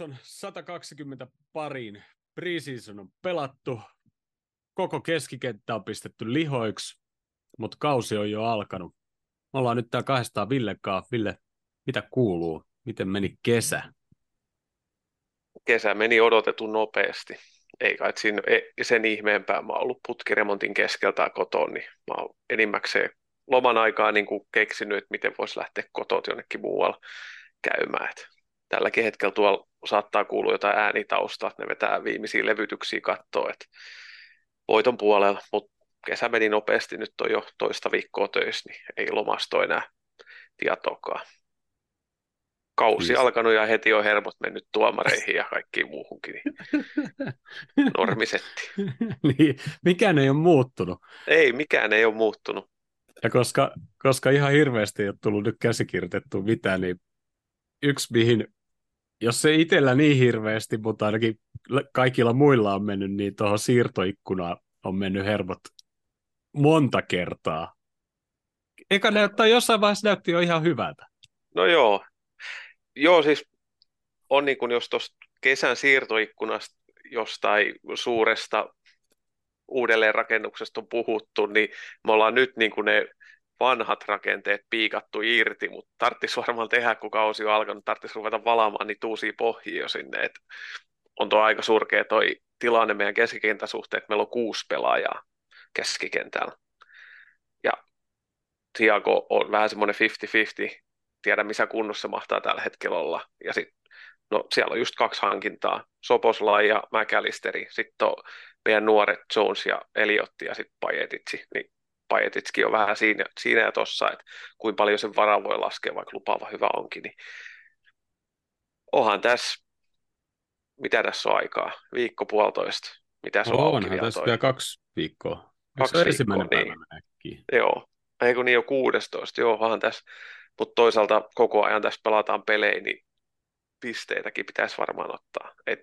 Jakson 120 pariin. Preseason on pelattu, koko keskikenttä on pistetty lihoiksi, mutta kausi on jo alkanut. Me ollaan nyt täällä kahdestaan Villekaan. Ville, mitä kuuluu? Miten meni kesä? Kesä meni odotetun nopeasti. Ei kai siinä, sen ihmeempää. Mä oon ollut putkiremontin keskeltä kotoa, niin mä oon enimmäkseen loman aikaa niin kuin keksinyt, että miten voisi lähteä kotoa jonnekin muualla käymään. Et tälläkin hetkellä tuolla saattaa kuulua jotain äänitausta, ne vetää viimeisiä levytyksiä kattoa, että voiton puolella, mutta kesä meni nopeasti, nyt on jo toista viikkoa töissä, niin ei lomasto enää tietoakaan. Kausi siis. alkanut ja heti on hermot mennyt tuomareihin ja kaikkiin muuhunkin. Niin normisetti. niin, mikään ei ole muuttunut. Ei, mikään ei ole muuttunut. Ja koska, koska ihan hirveästi ei ole tullut nyt käsikirjoitettu mitään, niin yksi mihin jos se itsellä niin hirveästi, mutta ainakin kaikilla muilla on mennyt, niin tuohon siirtoikkunaan on mennyt hermot monta kertaa. Eikä näyttää, jossain vaiheessa näytti jo ihan hyvältä. No joo. Joo, siis on niin kuin jos tuosta kesän siirtoikkunasta jostain suuresta uudelleenrakennuksesta on puhuttu, niin me ollaan nyt niin kuin ne vanhat rakenteet piikattu irti, mutta tarvitsisi varmaan tehdä, kun kausi on alkanut, tarvitsisi ruveta valaamaan niitä uusia pohjia jo sinne. Et on tuo aika surkea toi tilanne meidän keskikentän suhteen, että meillä on kuusi pelaajaa keskikentällä. Ja Tiago on vähän semmoinen 50-50, tiedä missä kunnossa mahtaa tällä hetkellä olla. Ja sit, no, siellä on just kaksi hankintaa, Soposlai ja McAllisteri, sitten on meidän nuoret Jones ja Eliotti ja sitten Pajetitsi, niin Pajetitski on vähän siinä, siinä ja tossa, että kuinka paljon sen varaa voi laskea, vaikka lupaava hyvä onkin, niin onhan tässä, mitä tässä on aikaa, viikko puolitoista, mitä se on, on auki vielä tässä vielä kaksi viikkoa. Kaksi viikkoa, ensimmäinen niin. päivä Joo, ei kun niin jo 16, joo, onhan tässä, mutta toisaalta koko ajan tässä pelataan pelejä, niin pisteitäkin pitäisi varmaan ottaa. Et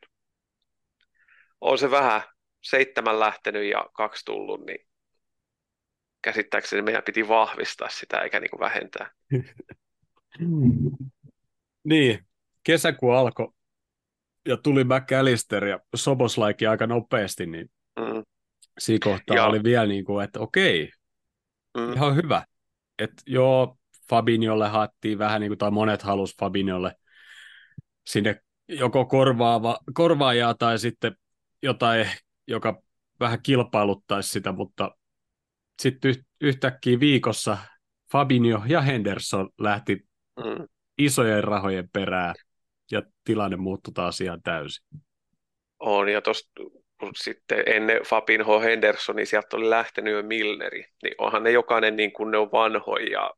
on se vähän seitsemän lähtenyt ja kaksi tullut, niin käsittääkseni meidän piti vahvistaa sitä eikä niin kuin vähentää. niin, kesäkuu alkoi ja tuli McAllister ja Soboslaiki aika nopeasti, niin mm. siinä kohtaa ja. oli vielä niin kuin, että okei, mm. ihan hyvä. Että joo, Fabiniolle haettiin vähän niin kuin, tai monet halus Fabiniolle sinne joko korvaava, korvaajaa tai sitten jotain, joka vähän kilpailuttaisi sitä, mutta sitten yhtäkkiä viikossa Fabinho ja Henderson lähti mm. isojen rahojen perään ja tilanne muuttui taas ihan täysin. On, ja tuosta sitten ennen Fabinho Henderson, niin sieltä oli lähtenyt jo Milneri, niin onhan ne jokainen niin kuin ne on vanhoja ja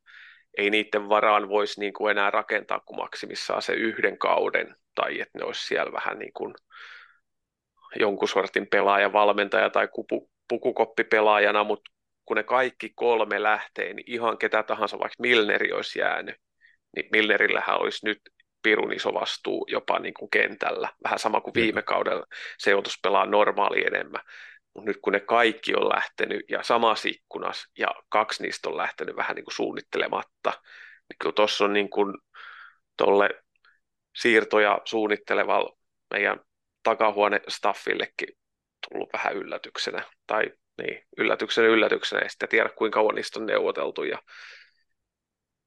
ei niiden varaan voisi niin kuin enää rakentaa kuin maksimissaan se yhden kauden, tai että ne olisi siellä vähän niin kuin jonkun sortin pelaaja, valmentaja tai kupu, pukukoppipelaajana, mutta kun ne kaikki kolme lähtee, niin ihan ketä tahansa, vaikka Milneri olisi jäänyt, niin Milnerillähän olisi nyt pirun iso vastuu jopa niin kuin kentällä. Vähän sama kuin viime kaudella se joutuisi pelaa normaali enemmän. Mutta nyt kun ne kaikki on lähtenyt ja samassa ikkunas ja kaksi niistä on lähtenyt vähän niin kuin suunnittelematta, niin kyllä tuossa on niin kuin tolle siirtoja suunnittelevalla meidän takahuone staffillekin tullut vähän yllätyksenä. Tai niin, yllätyksenä yllätyksenä, ei sitten tiedä kuinka kauan niistä on neuvoteltu, ja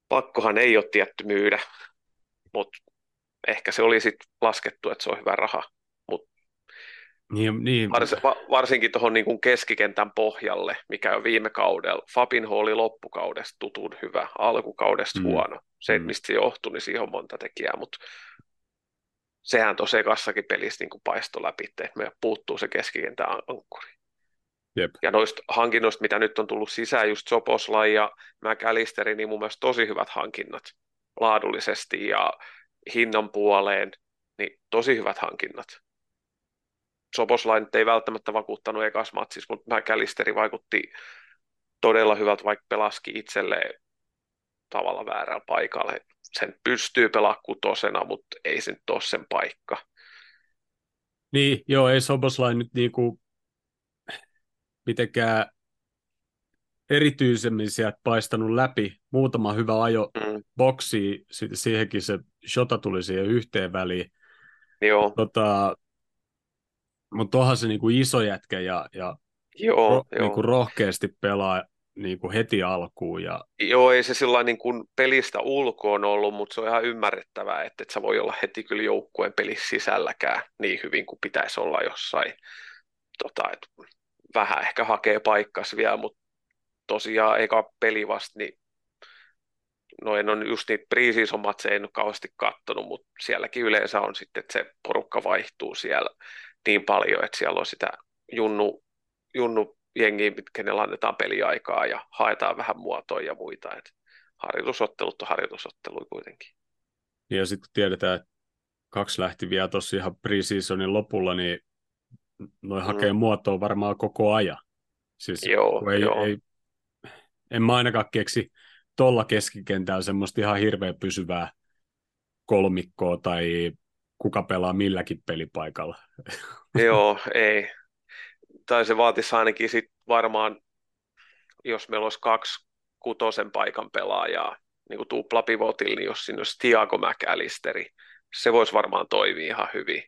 pakkohan ei ole tietty myydä, mutta ehkä se oli sitten laskettu, että se on hyvä raha, mutta niin, niin. Vars, va, varsinkin tuohon niin keskikentän pohjalle, mikä on viime kaudella. Fabinho oli loppukaudesta tutun hyvä, alkukaudesta mm. huono. Se, mm. mistä se johtui, niin siihen on monta tekijää, mutta sehän tosiaan kassakin pelissä niin paistoi läpi, että me puuttuu se keskikentän ankkuri. Jep. Ja noista hankinnoista, mitä nyt on tullut sisään, just Soposlai ja McAllisteri, niin mun mielestä tosi hyvät hankinnat laadullisesti ja hinnan puoleen, niin tosi hyvät hankinnat. Soposlai ei välttämättä vakuuttanut ekas matsissa, mutta McAllisteri vaikutti todella hyvältä, vaikka pelaski itselleen tavalla väärällä paikalla. Sen pystyy pelaamaan kutosena, mutta ei se nyt ole sen paikka. Niin, joo, ei Soboslai nyt niinku mitenkään erityisemmin sieltä paistanut läpi. Muutama hyvä ajo mm. boksi, sitten siihenkin se shota tuli siihen yhteen väliin. Joo. Tota, mutta onhan se niinku iso jätkä ja, ja joo, ro, joo. Niinku rohkeasti pelaa niinku heti alkuun. Ja... Joo, ei se sillä niin kuin pelistä ulkoon ollut, mutta se on ihan ymmärrettävää, että et sä voi olla heti kyllä joukkueen pelissä sisälläkään niin hyvin kuin pitäisi olla jossain. Tota, et vähän ehkä hakee paikkas vielä, mutta tosiaan eka peli vasta, niin no en ole just niitä preseason matseja en ole kauheasti kattonut, mutta sielläkin yleensä on sitten, että se porukka vaihtuu siellä niin paljon, että siellä on sitä junnu, junnu jengiä, kenellä annetaan peliaikaa ja haetaan vähän muotoja ja muita, että harjoitusottelut on harjoitusotteluja kuitenkin. Ja sitten kun tiedetään, että kaksi lähti vielä tuossa ihan preseasonin lopulla, niin noin mm. hakee muotoa varmaan koko ajan. Siis joo, ei, joo. Ei, en mä ainakaan keksi tuolla keskikentällä semmoista ihan hirveän pysyvää kolmikkoa tai kuka pelaa milläkin pelipaikalla. Joo, ei. Tai se vaatisi ainakin sit varmaan, jos meillä olisi kaksi kutosen paikan pelaajaa, niin kuin tuplapivotilla, niin jos siinä olisi Tiago McAllisteri, se voisi varmaan toimia ihan hyvin.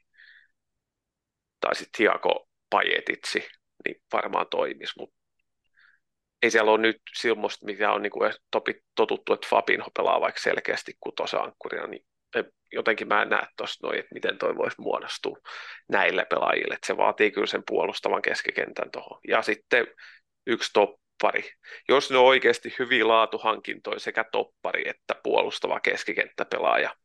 Tai sitten Tiago Pajetitsi, niin varmaan toimisi, mutta ei siellä ole nyt silmoista, mitä on niin kuin totuttu, että Fabinho pelaa vaikka selkeästi kutosankkurina, niin jotenkin mä en näe tuosta noin, että miten toi voisi muodostua näille pelaajille, että se vaatii kyllä sen puolustavan keskikentän tuohon. Ja sitten yksi toppari. Jos ne on oikeasti hyviä laatuhankintoja sekä toppari että puolustava keskikenttäpelaaja,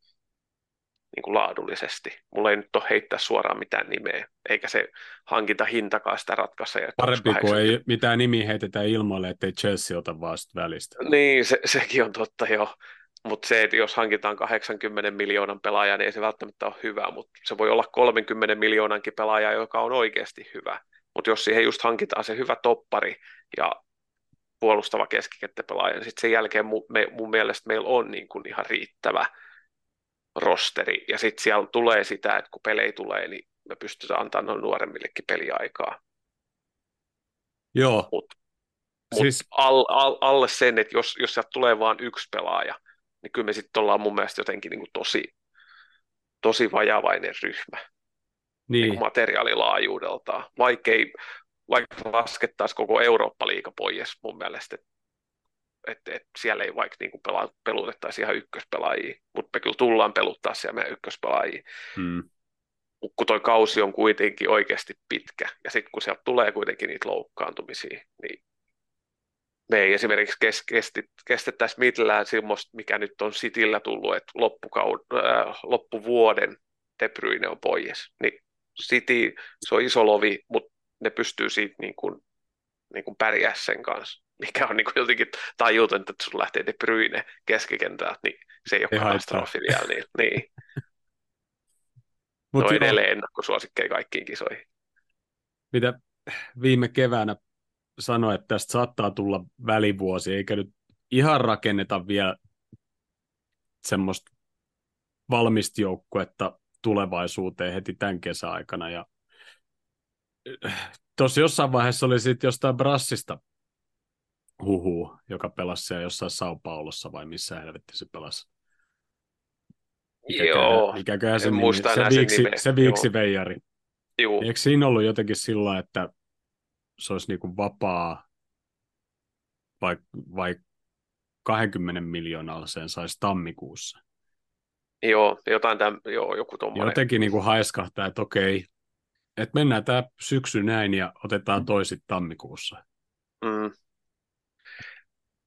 niin kuin laadullisesti. Mulla ei nyt ole heittää suoraan mitään nimeä, eikä se hankinta hintakaan sitä ratkaise. Parempi kuin ei mitään nimiä heitetään ilmoille, ettei Chelsea ota vaan välistä. Niin, se, sekin on totta jo. Mutta se, että jos hankitaan 80 miljoonan pelaaja, niin ei se välttämättä ole hyvä, mutta se voi olla 30 miljoonankin pelaaja, joka on oikeasti hyvä. Mutta jos siihen just hankitaan se hyvä toppari ja puolustava keskikenttäpelaaja, niin sitten sen jälkeen mun, me, mun mielestä meillä on niin kuin ihan riittävä rosteri. Ja sitten siellä tulee sitä, että kun pelejä tulee, niin me pystytään antamaan nuoremmillekin peliaikaa. Joo. Mutta mut siis... all, all, alle sen, että jos, jos sieltä tulee vain yksi pelaaja, niin kyllä me sitten ollaan mun mielestä jotenkin niin kuin tosi, tosi vajavainen ryhmä niin. Niin materiaalilaajuudeltaan, vaikkei vaikka laskettaisiin koko Eurooppa-liiga pois mun mielestä, että et, siellä ei vaikka niinku pela, pelutettaisi ihan ykköspelaajia, mutta me kyllä tullaan peluttaa siellä meidän ykköspelaajia. Hmm. Kun toi kausi on kuitenkin oikeasti pitkä, ja sitten kun sieltä tulee kuitenkin niitä loukkaantumisia, niin me ei esimerkiksi kes, kesti, kestettäisi mitään semmoista, mikä nyt on Sitillä tullut, että loppukaud- äh, loppuvuoden De Bruyne on pois. Niin City, se on iso lovi, mutta ne pystyy siitä niin kuin, niin kuin pärjää sen kanssa, mikä on niin kuin jotenkin tajuton, että sun lähtee De Bruyne keskikentältä, niin se ei ole ei katastrofi vielä. Niin, niin. Mut no edelleen ennakkosuosikkeja kaikkiin kisoihin. Mitä viime keväänä sanoi, että tästä saattaa tulla välivuosi, eikä nyt ihan rakenneta vielä semmoista valmista joukkuetta tulevaisuuteen heti tämän kesäaikana. Ja tuossa jossain vaiheessa oli sitten jostain Brassista huhu, joka pelasi siellä jossain Sao Paulossa vai missä helvetti se pelasi. Mikäköhän, Joo, mikäköhän se, nimi, se, viiksi, se viiksi veijari. Joo. Eikö siinä ollut jotenkin sillä, että se olisi niin kuin vapaa vai, vai 20 miljoonalla sen saisi tammikuussa. Joo, jotain täm, joo, joku tuommoinen. Jotenkin niin kuin haiskahtaa, että okei, että mennään tämä syksy näin ja otetaan toisit tammikuussa. Mm.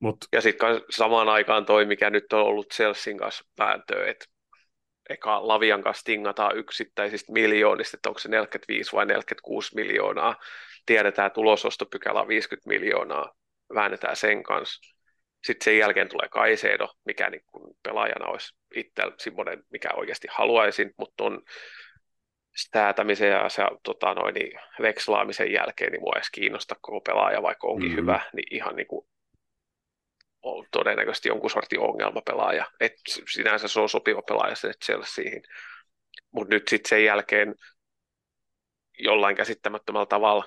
Mut. Ja sitten samaan aikaan toi, mikä nyt on ollut Chelsean kanssa vääntöä, että eka Lavian kanssa tingataan yksittäisistä miljoonista, että onko se 45 vai 46 miljoonaa. Tiedetään, että ulosostopykälä on 50 miljoonaa, väännetään sen kanssa. Sitten sen jälkeen tulee Kaisedo, mikä niin kuin pelaajana olisi itse semmoinen, mikä oikeasti haluaisin, mutta on säätämisen ja se, tota, noin, niin, vekslaamisen jälkeen, niin mua edes kiinnosta koko pelaaja, vaikka onkin mm-hmm. hyvä, niin ihan niin kuin on todennäköisesti jonkun sortin ongelmapelaaja. Et sinänsä se on sopiva pelaaja siihen. Mutta nyt sitten sen jälkeen jollain käsittämättömällä tavalla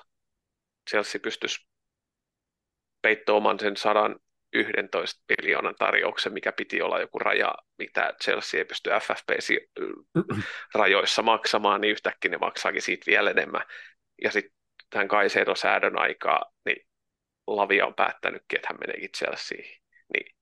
Chelsea pystyisi peittoamaan sen sadan 11 miljoonan tarjouksen, mikä piti olla joku raja, mitä Chelsea ei pysty FFP-rajoissa maksamaan, niin yhtäkkiä ne maksaakin siitä vielä enemmän. Ja sitten tämän Kaisedo-säädön aikaa, niin Lavia on päättänytkin, että hän meneekin Chelsea. Niin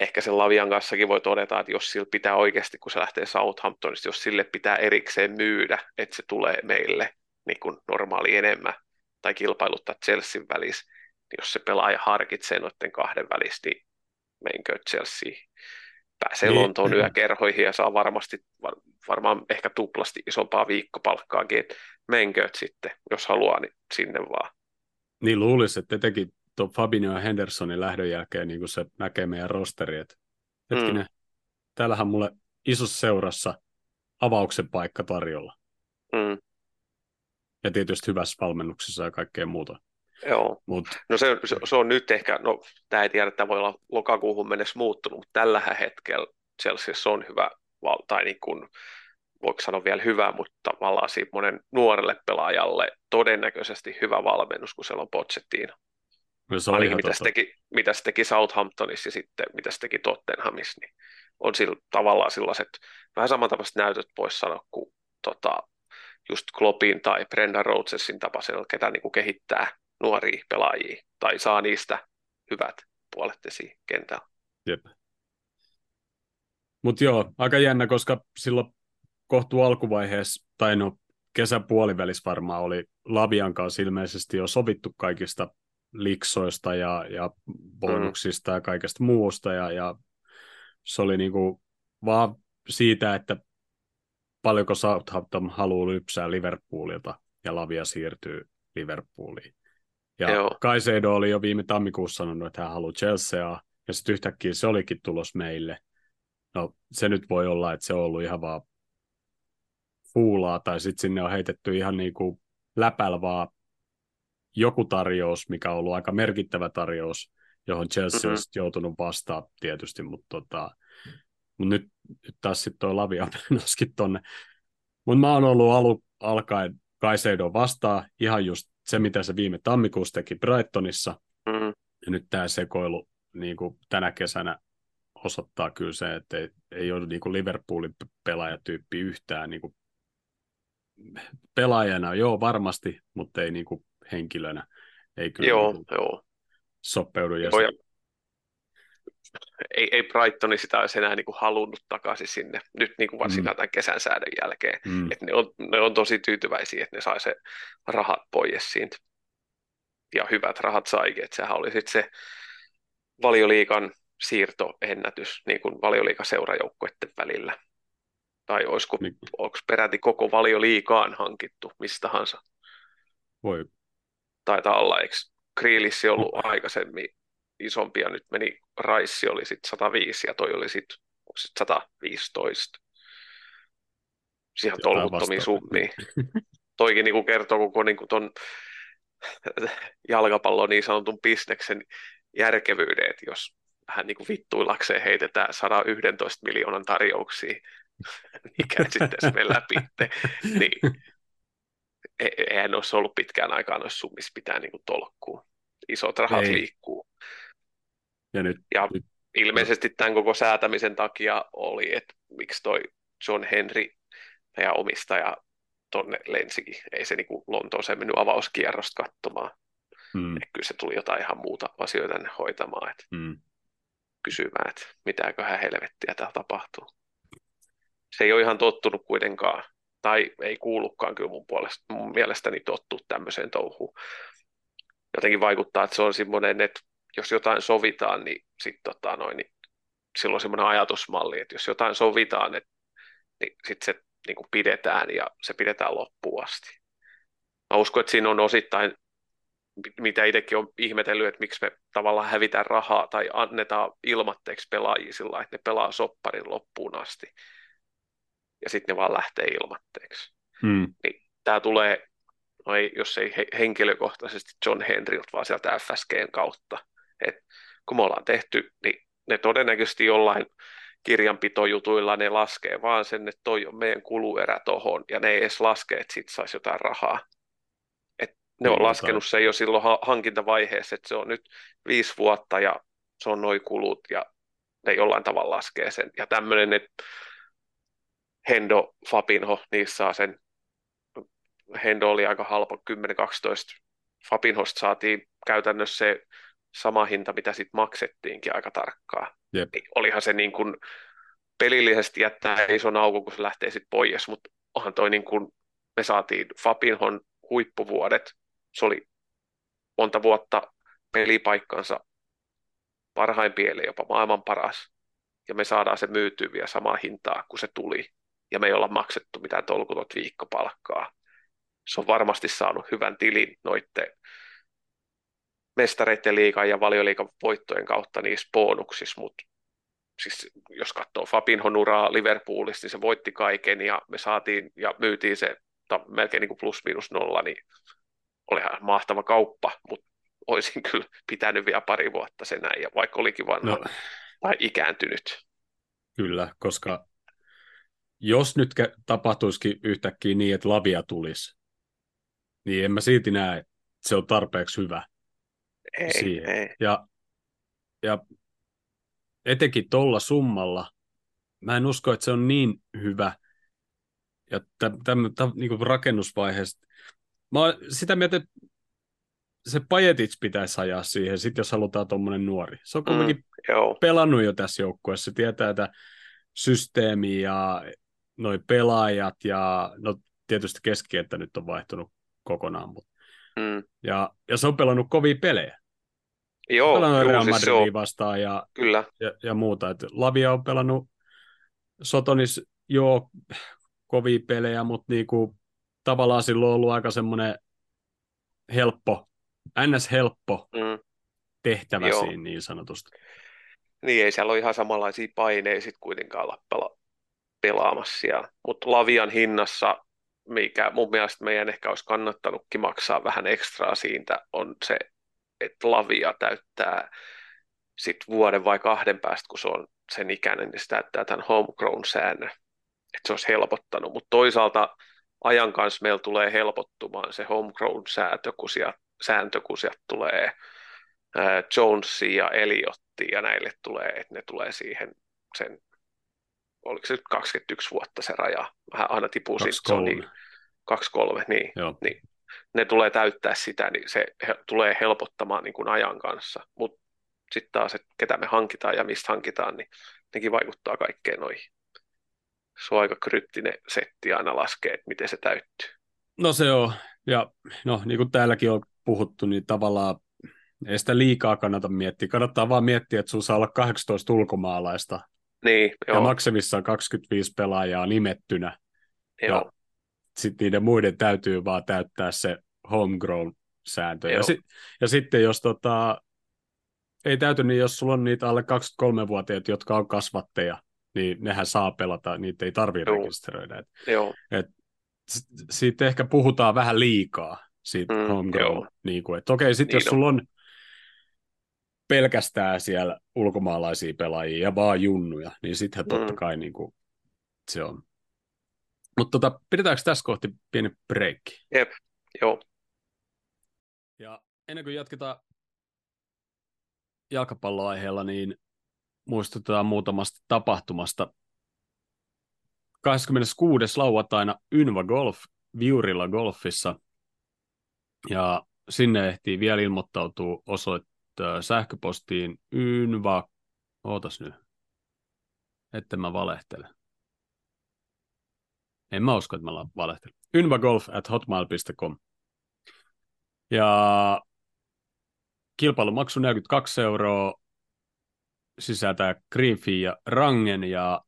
ehkä sen Lavian kanssakin voi todeta, että jos sillä pitää oikeasti, kun se lähtee Southamptonista, jos sille pitää erikseen myydä, että se tulee meille niin kuin normaali enemmän, tai kilpailuttaa Chelsean välissä, jos se pelaaja harkitsee noiden kahden välissä, niin menkö Chelsea pääsee niin. Lontoon yökerhoihin ja saa varmasti var, varmaan ehkä tuplasti isompaa viikkopalkkaakin, että menkö sitten, jos haluaa, niin sinne vaan. Niin luulisi, että etenkin tuo Fabinho ja Hendersonin lähdön jälkeen niin kuin se näkee meidän rosteri, että hetkinen, mm. täällähän mulle isossa seurassa avauksen paikka tarjolla. Mm. Ja tietysti hyvässä valmennuksessa ja kaikkea muuta. Joo. Mut. No se, se, se, on nyt ehkä, no tämä ei tiedä, että voi olla lokakuuhun mennessä muuttunut, mutta tällä hetkellä Chelsea on hyvä, tai niin kuin, voiko sanoa vielä hyvä, mutta tavallaan siitä monen nuorelle pelaajalle todennäköisesti hyvä valmennus, kun siellä on Pochettino. No se Ainakin mitä se, teki, mitä se teki Southamptonissa ja sitten mitä se teki Tottenhamissa, niin on sillä, tavallaan sellaiset vähän samantapaiset näytöt pois sanoa kuin tota, just Kloppin tai Brendan Rodgersin tapaisella, ketä niin kuin kehittää nuoria pelaajia tai saa niistä hyvät puolet esiin kentällä. Jep. Mutta joo, aika jännä, koska silloin kohtu alkuvaiheessa, tai no kesän puolivälissä varmaan oli Lavian kanssa ilmeisesti jo sovittu kaikista liksoista ja, ja bonuksista mm. ja kaikesta muusta, ja, ja se oli niinku vaan siitä, että paljonko Southampton haluaa lypsää Liverpoolilta, ja Lavia siirtyy Liverpooliin. Ja Joo. Kaisedo oli jo viime tammikuussa sanonut, että hän haluaa Chelseaa, ja sitten yhtäkkiä se olikin tulos meille. No se nyt voi olla, että se on ollut ihan vaan fuulaa, tai sitten sinne on heitetty ihan niin kuin läpällä vaan joku tarjous, mikä on ollut aika merkittävä tarjous, johon Chelsea mm-hmm. olisi joutunut vastaan tietysti, mutta tota, mut nyt, nyt taas sitten tuo Lavia noskin tonne. Mutta mä oon ollut alu, alkaen Kaisedo vastaan ihan just se, mitä se viime tammikuussa teki Brightonissa, mm. ja nyt tämä sekoilu niin kuin tänä kesänä osoittaa kyllä se, että ei, ei ole niin kuin Liverpoolin pelaajatyyppi yhtään niin kuin pelaajana, joo varmasti, mutta ei niin kuin henkilönä. Ei kyllä joo, niin joo. sopeudu. Ja joo, ja ei, ei Brightoni sitä olisi enää niin kuin halunnut takaisin sinne, nyt niin kuin varsinkaan mm. tämän kesän säädön jälkeen. Mm. Et ne, on, ne on tosi tyytyväisiä, että ne sai se rahat pois siitä. Ja hyvät rahat saikin, että sehän oli sitten se valioliikan siirtoennätys niin kuin valioliikaseurajoukkuiden välillä. Tai olisiko, niin. peräti koko valioliikaan hankittu mistä tahansa? Voi. Taitaa olla, eikö Kriilissi ollut aikaisemmin isompi, ja nyt meni, Raissi oli sitten 105, ja toi oli sitten sit 115. Ihan tolkuttomia summia. Toikin niin kuin kertoo koko niin kuin ton jalkapallon niin sanotun bisneksen järkevyyden, että jos vähän niin kuin vittuilakseen heitetään 111 miljoonan tarjouksia, mikä sitten se läpi, niin e-, eihän olisi ollut pitkään aikaan noissa summissa pitää niin kuin tolkkua. Isot rahat Ei. liikkuu. Ja, nyt, ja nyt, ilmeisesti tämän koko säätämisen takia oli, että miksi toi John Henry, ja omistaja, tonne lensikin. Ei se niin Lontooseen mennyt avauskierrosta katsomaan. Mm. kyllä se tuli jotain ihan muuta asioita tänne hoitamaan. Että mm. Kysymään, että mitäköhän helvettiä täällä tapahtuu. Se ei ole ihan tottunut kuitenkaan, tai ei kuulukaan kyllä mun, puolesta, mun mielestäni tottu tämmöiseen touhuun. Jotenkin vaikuttaa, että se on semmoinen, että jos jotain sovitaan, niin, sit, tota, noin, niin silloin on semmoinen ajatusmalli, että jos jotain sovitaan, et, niin sitten se niin kuin pidetään ja se pidetään loppuun asti. Mä uskon, että siinä on osittain, mitä itsekin on ihmetellyt, että miksi me tavallaan hävitään rahaa tai annetaan ilmatteeksi pelaajia sillä että ne pelaa sopparin loppuun asti. Ja sitten ne vaan lähtee ilmatteeksi. Hmm. Niin tämä tulee, no ei, jos ei henkilökohtaisesti John Henryltä, vaan sieltä FSGn kautta, et kun me ollaan tehty, niin ne todennäköisesti jollain kirjanpitojutuilla ne laskee vaan sen, että toi on meidän kuluerä tohon, ja ne ei edes laske, että sit saisi jotain rahaa. Et Ne on laskenut sen jo silloin hankintavaiheessa, että se on nyt viisi vuotta ja se on noin kulut ja ne jollain tavalla laskee sen. Ja tämmöinen, että Hendo, Fabinho, niissä saa sen, Hendo oli aika halpa, 10-12, Fabinhosta saatiin käytännössä se sama hinta, mitä sitten maksettiinkin aika tarkkaan. Jep. Olihan se niin kuin pelillisesti jättää ison aukon, kun se lähtee sitten pois, mutta onhan toi niin kuin, me saatiin Fabinhon huippuvuodet, se oli monta vuotta pelipaikkansa parhaimpien jopa maailman paras, ja me saadaan se myytyä vielä samaa hintaa kuin se tuli, ja me ei olla maksettu mitään tolkutot viikkopalkkaa. Se on varmasti saanut hyvän tilin noitten mestareiden liikan ja valioliikan voittojen kautta niissä bonuksissa, mutta siis jos katsoo Fabinhon uraa Liverpoolista, niin se voitti kaiken ja me saatiin ja myytiin se ta, melkein niin kuin plus minus nolla, niin olihan mahtava kauppa, mutta olisin kyllä pitänyt vielä pari vuotta sen näin, ja vaikka olikin vanha no, tai ikääntynyt. Kyllä, koska jos nyt tapahtuisikin yhtäkkiä niin, että lavia tulisi, niin en mä silti näe, että se on tarpeeksi hyvä ei, siihen. Ei. Ja, ja etenkin tuolla summalla, mä en usko, että se on niin hyvä, ja tämmöinen niin rakennusvaiheessa, mä sitä mieltä, että se Pajetits pitäisi ajaa siihen, sit jos halutaan tuommoinen nuori. Se on kuitenkin mm, pelannut jo tässä joukkueessa, se tietää, että systeemi ja noi pelaajat ja no tietysti keskikenttä nyt on vaihtunut kokonaan, mutta mm. ja, ja se on pelannut kovia pelejä. Joo, pelannut Real siis Madridia vastaan ja, Kyllä. Ja, ja, muuta. Et Lavia on pelannut Sotonis joo kovia pelejä, mutta niinku, tavallaan silloin on ollut aika semmoinen helppo, ns. helppo mm. tehtävä joo. siinä niin sanotusti. Niin, ei siellä ole ihan samanlaisia paineja sitten kuitenkaan olla pela- pelaamassa Mutta Lavian hinnassa, mikä mun mielestä meidän ehkä olisi kannattanutkin maksaa vähän ekstraa siitä, on se että lavia täyttää sit vuoden vai kahden päästä, kun se on sen ikäinen, niin se täyttää tämän homegrown-säännön. Että se olisi helpottanut, mutta toisaalta ajan kanssa meillä tulee helpottumaan se homegrown-sääntö, kun sieltä, sääntö, kun sieltä tulee ää, Jonesia ja Eliotti ja näille tulee, että ne tulee siihen sen, oliko se nyt 21 vuotta se raja, vähän aina tipuu siitä, niin, 2-3, niin, niin ne tulee täyttää sitä, niin se he, tulee helpottamaan niin kuin ajan kanssa. Mutta sitten taas, että ketä me hankitaan ja mistä hankitaan, niin nekin vaikuttaa kaikkeen noihin. Se on aika kryptinen setti aina laskee, että miten se täyttyy. No se on, ja no niin kuin täälläkin on puhuttu, niin tavallaan ei sitä liikaa kannata miettiä. Kannattaa vaan miettiä, että sun saa olla 18 ulkomaalaista. Niin, joo. Ja maksimissaan 25 pelaajaa nimettynä. Joo. Ja sitten niiden muiden täytyy vaan täyttää se homegrown-sääntö. Ja, si- ja sitten jos tota, ei täyty, niin jos sulla on niitä alle 23-vuotiaat, jotka on kasvatteja, niin nehän saa pelata, niitä ei tarvitse rekisteröidä. Et, Joo. Et, siitä ehkä puhutaan vähän liikaa, siitä mm, homegrown. Niin kuin, että okei, sitten niin jos sulla on pelkästään siellä ulkomaalaisia pelaajia ja vaan junnuja, niin sittenhän mm. totta kai niin kuin, se on mutta tota, pidetäänkö tässä kohti pieni breikki? Jep, joo. Ja ennen kuin jatketaan jalkapalloaiheella, niin muistutetaan muutamasta tapahtumasta. 26. lauantaina Ynva Golf Viurilla Golfissa. Ja sinne ehtii vielä ilmoittautua osoittaa sähköpostiin ynva... Ootas nyt. Että mä valehtele. En mä usko, että mä valehtelen. Ynvagolf at hotmail.com. Ja kilpailumaksu 42 euroa sisältää green fee ja rangen ja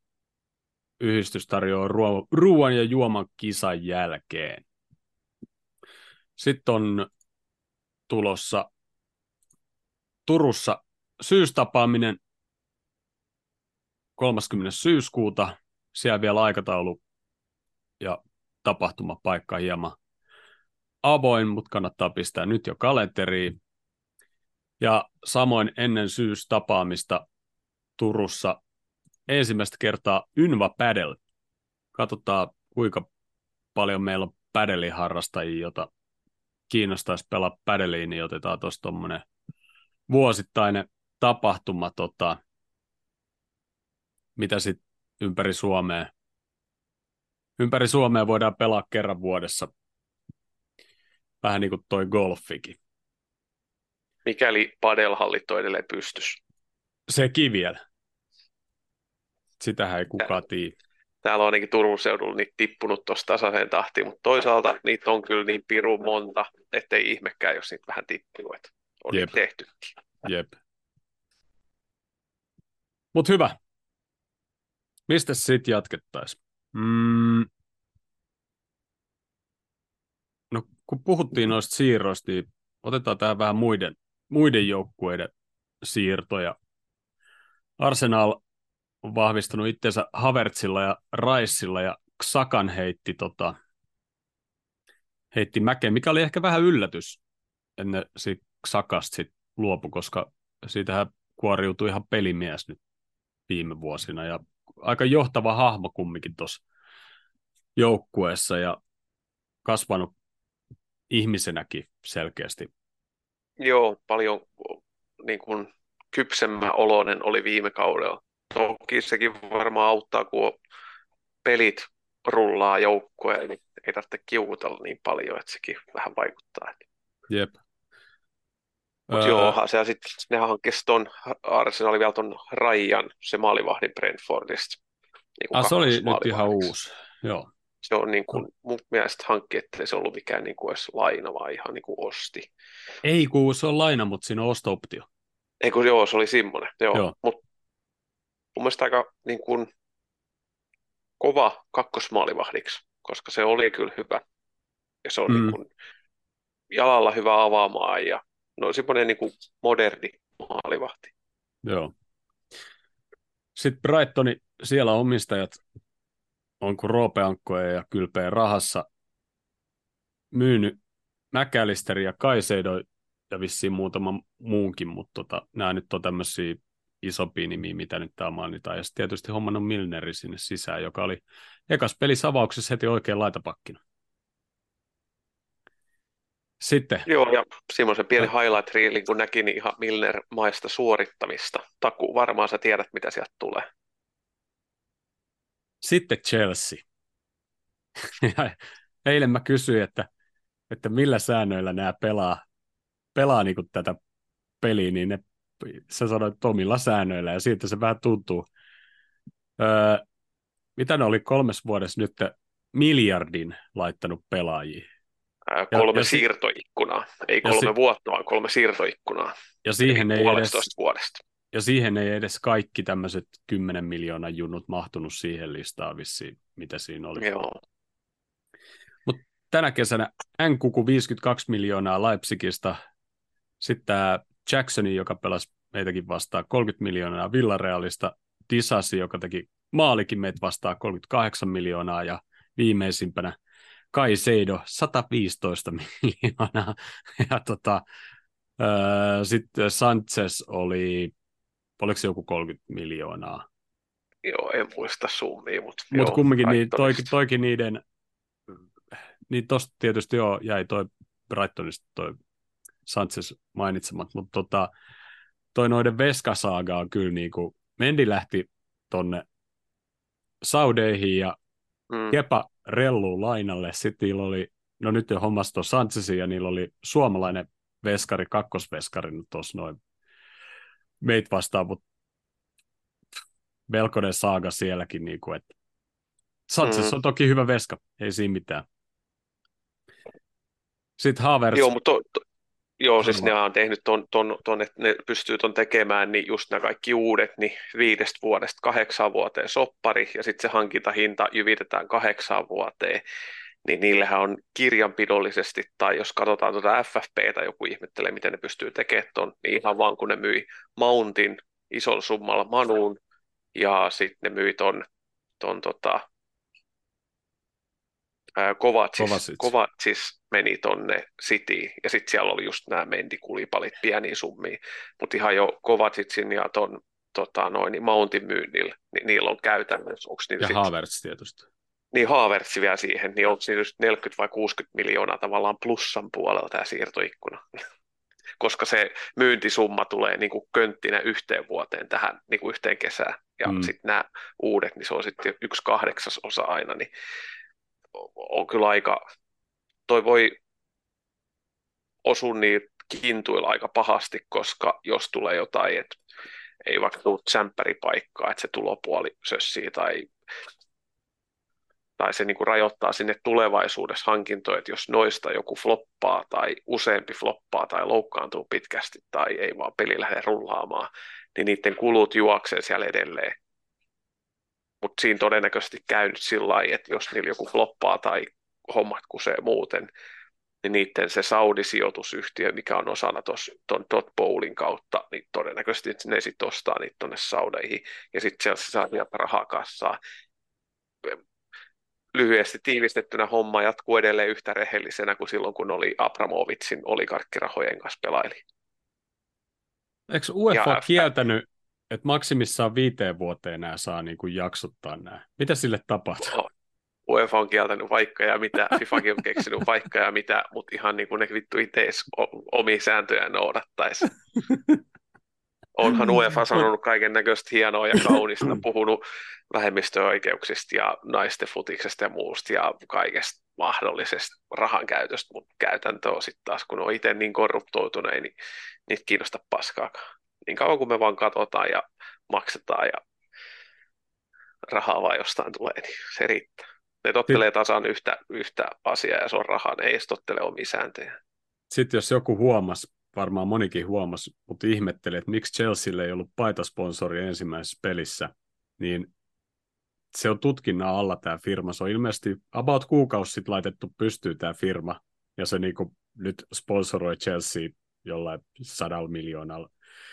yhdistys tarjoaa ruo- ruoan ja juoman kisan jälkeen. Sitten on tulossa Turussa syystapaaminen 30. syyskuuta. Siellä vielä aikataulu ja tapahtumapaikka hieman avoin, mutta kannattaa pistää nyt jo kalenteriin. Ja samoin ennen syystapaamista Turussa ensimmäistä kertaa Ynva Paddle. Katsotaan, kuinka paljon meillä on pädeliharrastajia, jota kiinnostaisi pelaa pädeliin, niin otetaan tuossa tuommoinen vuosittainen tapahtuma, tota, mitä sitten ympäri Suomea. Ympäri Suomea voidaan pelaa kerran vuodessa. Vähän niin kuin toi golfikin. Mikäli padelhallit on edelleen pystys. Sekin vielä. Sitähän ei kukaan tiedä. Täällä on ainakin Turun seudulla niitä tippunut tuosta tasaiseen tahtiin, mutta toisaalta niitä on kyllä niin pirun monta, ettei ihmekään, jos niitä vähän tippuu, että on Jep. tehtykin. Jep. Mutta hyvä. Mistä sitten jatkettaisiin? Mm. No, kun puhuttiin noista siirroista, niin otetaan tähän vähän muiden, muiden joukkueiden siirtoja. Arsenal on vahvistunut itsensä Havertzilla ja Raissilla ja Sakan heitti, tota, heitti mäkeen, mikä oli ehkä vähän yllätys ennen siitä Sakasta sit luopu, koska siitähän kuoriutui ihan pelimies nyt viime vuosina ja aika johtava hahmo kumminkin tuossa joukkueessa ja kasvanut ihmisenäkin selkeästi. Joo, paljon niin kuin kypsemmä oloinen oli viime kaudella. Toki sekin varmaan auttaa, kun pelit rullaa joukkoja, niin ei tarvitse kiukutella niin paljon, että sekin vähän vaikuttaa. Jep. Mutta öö... joo, se, sitten ne hankisi tuon Arsenal vielä tuon Rajan, se maalivahdin Brentfordista. Niin ah, se oli nyt ihan uusi, joo. Se on niin kuin, mun mielestä hankki, että se ollut mikään niin kuin edes laina, vaan ihan niin kuin osti. Ei, kun se on laina, mutta siinä on osto-optio. Ei kun joo, se oli semmoinen, joo. joo. Mutta mun mielestä aika niin kuin, kova kakkosmaalivahdiksi, koska se oli kyllä hyvä. Ja se on mm. niin kuin, jalalla hyvä avaamaan ja no semmoinen niin moderni maalivahti. Joo. Sitten Brightoni, siellä omistajat on kuin roopeankkoja ja kylpeä rahassa myynyt Mäkälisteri ja Kaiseido ja vissiin muutama muunkin, mutta tota, nämä nyt on tämmöisiä isompia nimiä, mitä nyt täällä mainitaan. Ja sitten tietysti hommannut Milneri sinne sisään, joka oli ekas pelisavauksessa heti oikein laitapakkina. Sitten. Joo, ja semmoisen pieni highlight reelin, kun näki, niin ihan Milner-maista suorittamista. Taku, varmaan sä tiedät, mitä sieltä tulee. Sitten Chelsea. eilen mä kysyin, että, että millä säännöillä nämä pelaa, pelaa niin tätä peliä, niin ne, sä sanoit omilla säännöillä, ja siitä se vähän tuntuu. Öö, mitä ne oli kolmes vuodessa nyt miljardin laittanut pelaajia? Kolme ja, siirtoikkunaa. Ei kolme si- vuotta, vaan kolme siirtoikkunaa. Ja siihen ei edes, vuodesta. Ja siihen ei edes kaikki tämmöiset 10 miljoonaa junut mahtunut siihen listaan vissiin, mitä siinä oli. Joo. Mutta tänä kesänä Nkuku 52 miljoonaa Leipzigistä, sitten tämä Jacksoni, joka pelasi meitäkin vastaan 30 miljoonaa Villarealista, Disasi, joka teki maalikin meitä vastaan 38 miljoonaa ja viimeisimpänä Kai Seido 115 miljoonaa. Ja tota, öö, sitten Sanchez oli, oliko se joku 30 miljoonaa? Joo, en muista summia, mutta Mut joo, kumminkin niin, toikin, toikin niiden, niin tosta tietysti joo, jäi toi Brightonista toi Sanchez mainitsemat, mutta tota, toi noiden Veskasaaga on kyllä niin kuin, Mendi lähti tonne Saudeihin ja mm. Kepa rellu lainalle. Sitten niillä oli, no nyt jo hommas tuon Sanchezin ja niillä oli suomalainen veskari, kakkosveskari nyt tuossa noin meitä vastaan, mutta melkoinen saaga sielläkin, niin kuin, että Sanchez mm. on toki hyvä veska, ei siinä mitään. Sitten Havertz. Joo, mutta to, to, joo, siis ne on tehnyt ton, ton, ton, että ne pystyy ton tekemään, niin just nämä kaikki uudet, niin viidestä vuodesta kahdeksaan vuoteen soppari, ja sitten se hankintahinta jyvitetään kahdeksaan vuoteen, niin niillähän on kirjanpidollisesti, tai jos katsotaan tuota FFPtä, joku ihmettelee, miten ne pystyy tekemään ton, niin ihan vaan kun ne myi Mountin isolla summalla Manuun, ja sitten ne myi ton, ton tota, Kovacis. Kovacis meni tonne City, ja sitten siellä oli just nämä mendikulipalit pieniä summia, mutta ihan jo Kovacicin ja ton tota, noin, Mountin myynnillä, niin niillä on käytännössä. Onks niillä ja sit... Havertz tietysti. niin Haavertsi vielä siihen, niin onko siinä just 40 vai 60 miljoonaa tavallaan plussan puolella tämä siirtoikkuna? Koska se myyntisumma tulee niin kuin könttinä yhteen vuoteen tähän niin kuin yhteen kesään. Ja mm. sitten nämä uudet, niin se on sitten yksi kahdeksas osa aina, niin on kyllä aika, toi voi osua niin kintuilla aika pahasti, koska jos tulee jotain, että ei vaikka tule tsemppäripaikkaa, että se tulopuoli sössii tai tai se niin kuin rajoittaa sinne tulevaisuudessa hankintoja, että jos noista joku floppaa tai useampi floppaa tai loukkaantuu pitkästi tai ei vaan peli lähde rullaamaan, niin niiden kulut juoksee siellä edelleen. Mutta siinä todennäköisesti käynyt sillä lailla, että jos niillä joku floppaa tai hommat kusee muuten, niin niiden se Saudi-sijoitusyhtiö, mikä on osana tuon Dot Bowlin kautta, niin todennäköisesti ne sitten ostaa niitä tuonne Saudeihin, ja sitten siellä se saa sieltä rahaa kassaa lyhyesti tiivistettynä homma jatkuu edelleen yhtä rehellisenä kuin silloin, kun oli Abramovitsin oligarkkirahojen kanssa pelaili. Eikö UEFA ja kieltänyt, että maksimissaan viiteen vuoteen nämä saa niin kuin jaksottaa nämä? Mitä sille tapahtuu? No, UEFA on kieltänyt vaikka ja mitä, FIFAkin on keksinyt vaikka ja mitä, mutta ihan niin kuin ne vittu itse omia sääntöjä noudattaisi. Onhan UEFA sanonut kaiken näköistä hienoa ja kaunista, puhunut vähemmistöoikeuksista ja naisten futiksesta ja muusta ja kaikesta mahdollisesta rahan käytöstä, mutta käytäntö on sitten taas, kun on itse niin korruptoituneet, niin niitä kiinnosta paskaakaan. Niin kauan kuin me vaan katsotaan ja maksetaan ja rahaa vaan jostain tulee, niin se riittää. Ne tottelee tasan yhtä, yhtä asiaa ja se on rahaa, ne ei tottele omia sääntöjä. Sitten jos joku huomasi varmaan monikin huomasi, mutta ihmetteli, että miksi Chelsealle ei ollut paitasponsori ensimmäisessä pelissä, niin se on tutkinnan alla tämä firma. Se on ilmeisesti about kuukausi sitten laitettu pystyyn tämä firma, ja se niinku nyt sponsoroi Chelsea jollain sadalla miljoonalla.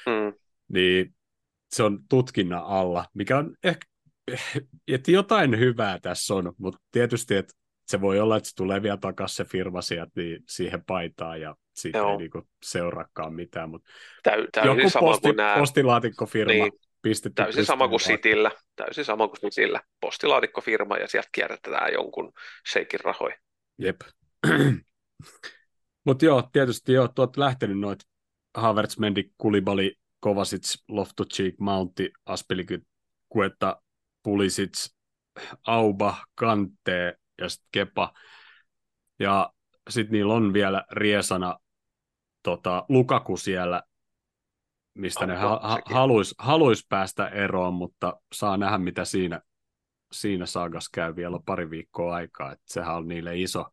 Mm. Niin se on tutkinnan alla, mikä on ehkä, että jotain hyvää tässä on, mutta tietysti, että se voi olla, että se tulee vielä takaisin se firma sieltä niin siihen paitaan ja siitä Joo. ei niinku seuraakaan mitään. Mutta Täy, täysin joku sama posti, kuin nämä... postilaatikkofirma niin, pistetty Täysin sama kuin Sitillä, täysin sama kuin Sitillä. Postilaatikkofirma ja sieltä kierrätetään jonkun seikin rahoja. Jep. Mutta joo, tietysti joo, tuot lähtenyt noit Havertz, Mendy, Kulibali, Kovacic, Loftus-Cheek, Mountti, Aspiliky, Kuetta, Pulisic, Auba, Kante, ja sitten Kepa. Ja sitten niillä on vielä riesana tota, Lukaku siellä, mistä ne ha- ha- haluaisi haluais päästä eroon, mutta saa nähdä, mitä siinä, siinä saagas käy vielä pari viikkoa aikaa. Et sehän on niille iso,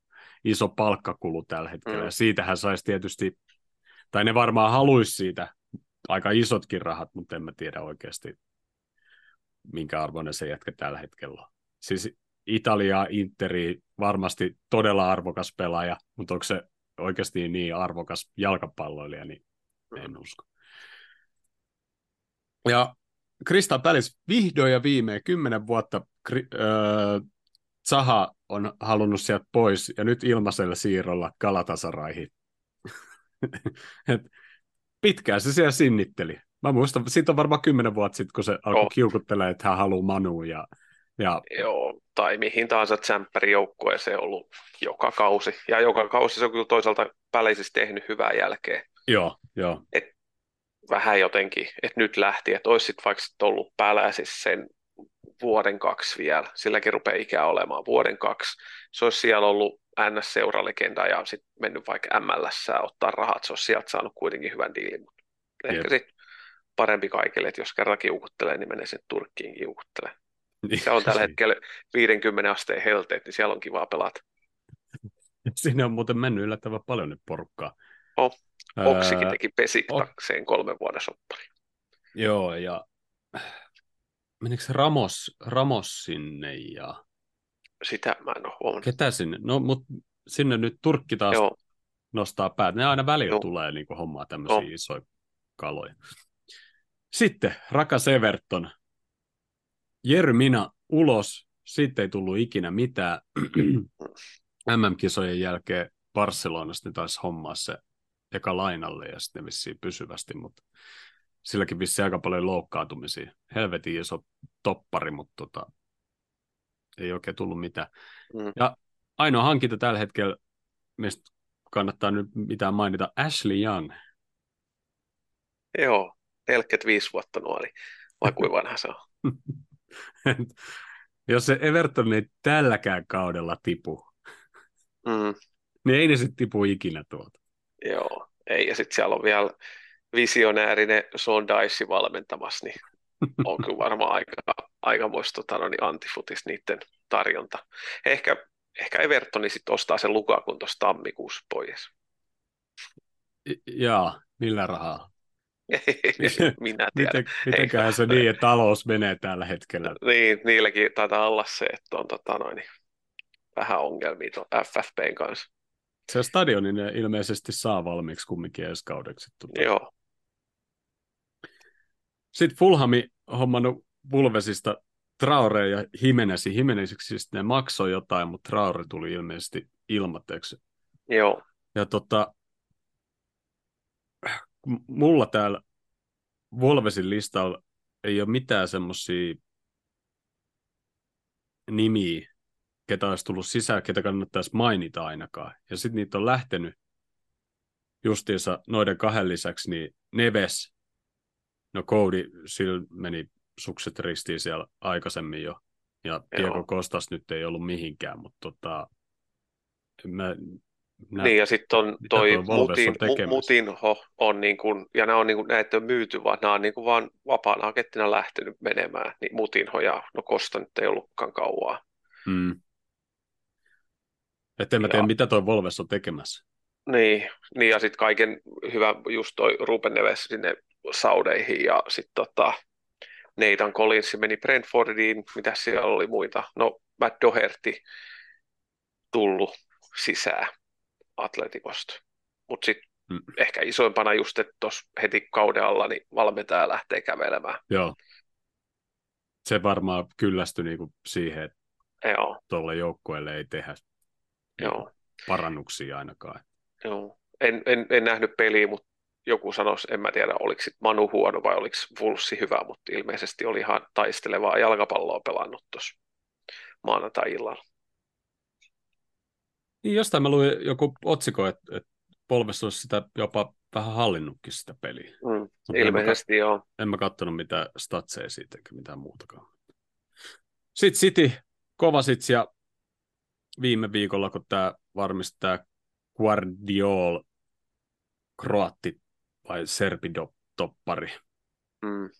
iso palkkakulu tällä hetkellä. Mm. Ja siitähän saisi tietysti, tai ne varmaan haluaisi siitä aika isotkin rahat, mutta en mä tiedä oikeasti, minkä arvoinen se jätkä tällä hetkellä on. Siis Italia, Interi, varmasti todella arvokas pelaaja, mutta onko se oikeasti niin arvokas jalkapalloilija, niin en mm. usko. Ja Crystal Palace vihdoin ja viimein kymmenen vuotta äh, Zaha on halunnut sieltä pois ja nyt ilmaisella siirrolla Pitkään se siellä sinnitteli. Mä muistan, siitä on varmaan kymmenen vuotta sitten, kun se alkoi oh. kiukuttelemaan, että hän haluaa Manuun ja ja... Joo, tai mihin tahansa se on ollut joka kausi. Ja joka kausi se on kyllä toisaalta päleisissä tehnyt hyvää jälkeä. Joo, joo. Et vähän jotenkin, että nyt lähti, että olisi sitten vaikka sit ollut siis sen vuoden kaksi vielä, silläkin rupeaa ikää olemaan vuoden kaksi. Se olisi siellä ollut NS-seuralegenda ja sitten mennyt vaikka MLS ottaa rahat, se olisi sieltä saanut kuitenkin hyvän diilin. Mutta ehkä sitten parempi kaikille, että jos kerran kiukuttelee, niin menee sen Turkkiin kiukuttelee. Niin. Se on tällä hetkellä 50 asteen helteet, niin siellä on kiva pelata. Sinne on muuten mennyt yllättävän paljon nyt porukkaa. Oh, Oksikin teki Pesiktakseen kolmen vuoden soppari. Joo, ja menikö Ramos, Ramos sinne ja... Sitä mä en ole huomannut. Ketä sinne? No, mutta sinne nyt Turkki taas Joo. nostaa päät. Ne aina välillä Joo. tulee niin kuin hommaa tämmöisiä Joo. isoja kaloja. Sitten Rakas Everton Jermina ulos, sitten ei tullut ikinä mitään. MM-kisojen jälkeen Barcelonasta ne taisi hommaa se eka lainalle ja sitten vissiin pysyvästi, mutta silläkin vissiin aika paljon loukkaantumisia. Helvetin iso toppari, mutta tota, ei oikein tullut mitään. Mm. Ja ainoa hankinta tällä hetkellä, mistä kannattaa nyt mitään mainita, Ashley Young. Joo, 45 vuotta nuori, vai kuin vanha se on? Jos se Everton ei tälläkään kaudella tipu, mm. niin ei ne sitten tipu ikinä tuolta. Joo, ei. Ja sitten siellä on vielä visionäärinen Sean Dice valmentamassa, niin on kyllä varmaan aika, aikamoista tota, no, niin antifutis niiden tarjonta. Ehkä, ehkä Evertoni sitten ostaa sen Lukakun tuossa tammikuussa pois. Jaa, millä rahalla? Minä tiedän. Miten, mitenköhän se niin, että talous menee tällä hetkellä? Niin, niilläkin taitaa olla se, että on tota noin, vähän ongelmia tuon FFPn kanssa. Se stadionin ilmeisesti saa valmiiksi kumminkin ensi kaudeksi. Tuota. Joo. Sitten Fulhami hommannut Vulvesista Traore ja Himenesi. Himenesiksi siis ne maksoi jotain, mutta Traore tuli ilmeisesti ilmatteeksi. Joo. Ja tota, mulla täällä Volvesin listalla ei ole mitään semmoisia nimiä, ketä olisi tullut sisään, ketä kannattaisi mainita ainakaan. Ja sitten niitä on lähtenyt justiinsa noiden kahden lisäksi, niin Neves, no Cody, sillä meni sukset ristiin siellä aikaisemmin jo, ja Diego Kostas nyt ei ollut mihinkään, mutta tota, mä, Nä, niin, ja sitten on toi, toi Mutin, on Mutinho on niin kuin, ja nämä on niin kuin, näitä on myyty, vaan nämä on niin kuin vaan vapaana akettina lähtenyt menemään, niin Mutinho ja no Kosta nyt ei ollutkaan kauaa. Mm. Että en mä tiedä, mitä toi Volves on tekemässä. Niin, niin ja sitten kaiken hyvä just toi Ruben Neves sinne Saudeihin ja sitten tota, Nathan Collins meni Brentfordiin, mitä siellä oli muita. No, Matt Doherty tullut sisään Atletikosta. Mutta sitten mm. ehkä isoimpana just, että tuossa heti kauden alla niin valmentaja lähtee kävelemään. Joo. Se varmaan kyllästyi niinku siihen, että tuolle joukkueelle ei tehdä Joo. parannuksia ainakaan. Joo. En, en, en nähnyt peliä, mutta joku sanoisi, en mä tiedä, oliko sit Manu huono vai oliko Vulssi hyvä, mutta ilmeisesti oli ihan taistelevaa jalkapalloa pelannut tuossa maanantai-illalla. Niin jostain mä luin joku otsikko, että, että Polves olisi sitä jopa vähän hallinnutkin sitä peliä. Mm, ilmeisesti en mä, joo. En mä katsonut mitään statseja siitä eikä mitään muutakaan. Sitten City, Kovacic ja viime viikolla, kun tämä varmisti tämä Guardiol, kroatti vai serpidoppari, mm.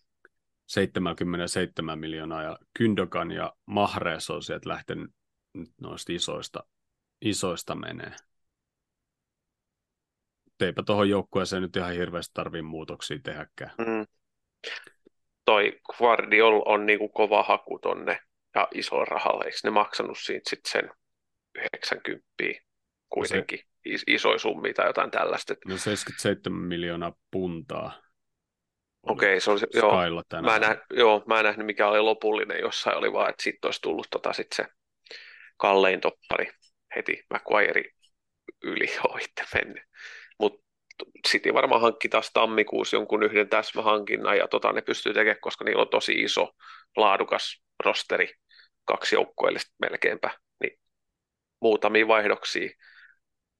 77 miljoonaa ja Kyndokan ja Mahrees on sieltä lähtenyt noista isoista, isoista menee. Teipä tuohon joukkueeseen nyt ihan hirveästi tarvii muutoksia tehdäkään. Mm. Toi Guardiol on niinku kova haku tonne ja iso rahalle. Eikö ne maksanut siitä sit sen 90 kuitenkin no se, isoja summia tai jotain tällaista. No 77 miljoonaa puntaa. Okei, okay, se oli, joo, mä en, nähnyt, joo, mä en nähnyt mikä oli lopullinen, jossain oli vaan, että sitten olisi tullut tota, sit se kallein toppari heti McQuire yli oitte mennyt. Mutta City varmaan hankki taas tammikuussa jonkun yhden täsmähankinnan ja tota ne pystyy tekemään, koska niillä on tosi iso, laadukas rosteri, kaksi joukkueellista melkeinpä muutamia vaihdoksia.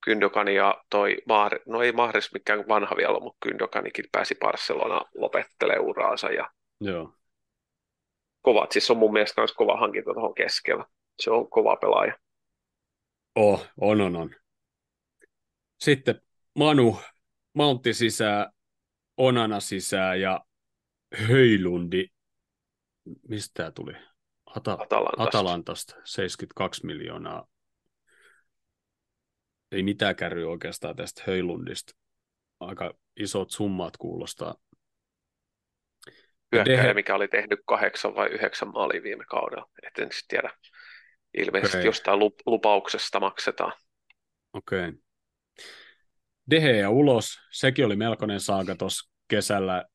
Kyndokani ja toi Mahr, no ei Mahres mikään vanha vielä, mutta Kyndokanikin pääsi Barcelona lopettelemaan uraansa. Ja Joo. Kovat siis on mun mielestä myös kova hankinta tuohon keskellä. Se on kova pelaaja. Oh, on, on, on. Sitten Manu, Mountti sisään, Onana sisään ja Höjlundi, mistä tuli? Ata- Atalantasta. Atalantasta, 72 miljoonaa ei mitään kärry oikeastaan tästä Höylundista. Aika isot summat kuulostaa. Hyökkäjä, Dehe... mikä oli tehnyt kahdeksan vai yhdeksän maalia viime kaudella. Et en sitten tiedä. Ilmeisesti okay. jostain lupauksesta maksetaan. Okei. Okay. Deheä ulos. Sekin oli melkoinen saaga tuossa kesällä.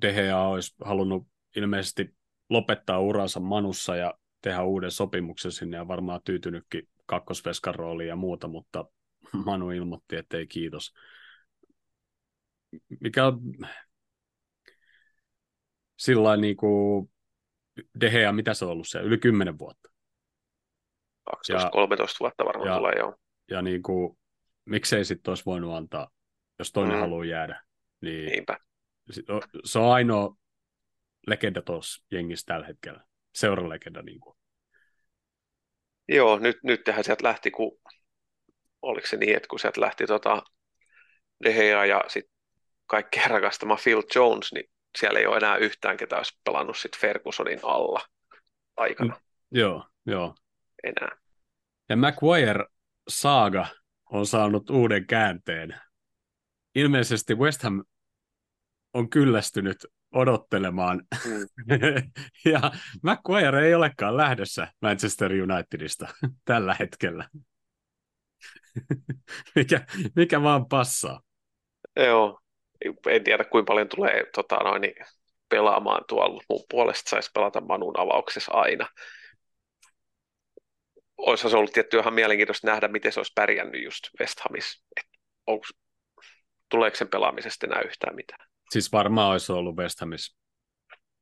Deheä olisi halunnut ilmeisesti lopettaa uransa Manussa ja tehdä uuden sopimuksen sinne ja varmaan tyytynytkin kakkosveskan rooliin ja muuta, mutta Manu ilmoitti, että ei kiitos. Mikä on sillä niin kuin Dehea, mitä se on ollut se, yli kymmenen vuotta. 12-13 vuotta varmaan ja, tulee, joo. Ja niin kuin, miksei sitten olisi voinut antaa, jos toinen mm. haluaa jäädä. Niin Niinpä. Se on ainoa legenda tuossa jengissä tällä hetkellä. Seuralegenda niin kuin. Joo, nyt, nyt tehdään sieltä lähti, kun oliko se niin, että kun sieltä lähti tota De Gea ja sitten kaikkien rakastama Phil Jones, niin siellä ei ole enää yhtään, ketä olisi pelannut sit Fergusonin alla aikana. Mm, joo, joo. Enää. Ja Maguire Saaga on saanut uuden käänteen. Ilmeisesti West Ham on kyllästynyt odottelemaan. Mm. ja McQuire ei olekaan lähdössä Manchester Unitedista tällä hetkellä. mikä, mikä vaan passaa. Joo, en tiedä kuinka paljon tulee tota, noin, niin pelaamaan tuolla. Mun puolesta saisi pelata Manun avauksessa aina. Olisi se ollut tietty ihan mielenkiintoista nähdä, miten se olisi pärjännyt just West Hamissa. Tuleeko sen pelaamisesta enää yhtään mitään? Siis varmaan olisi ollut West Hamissa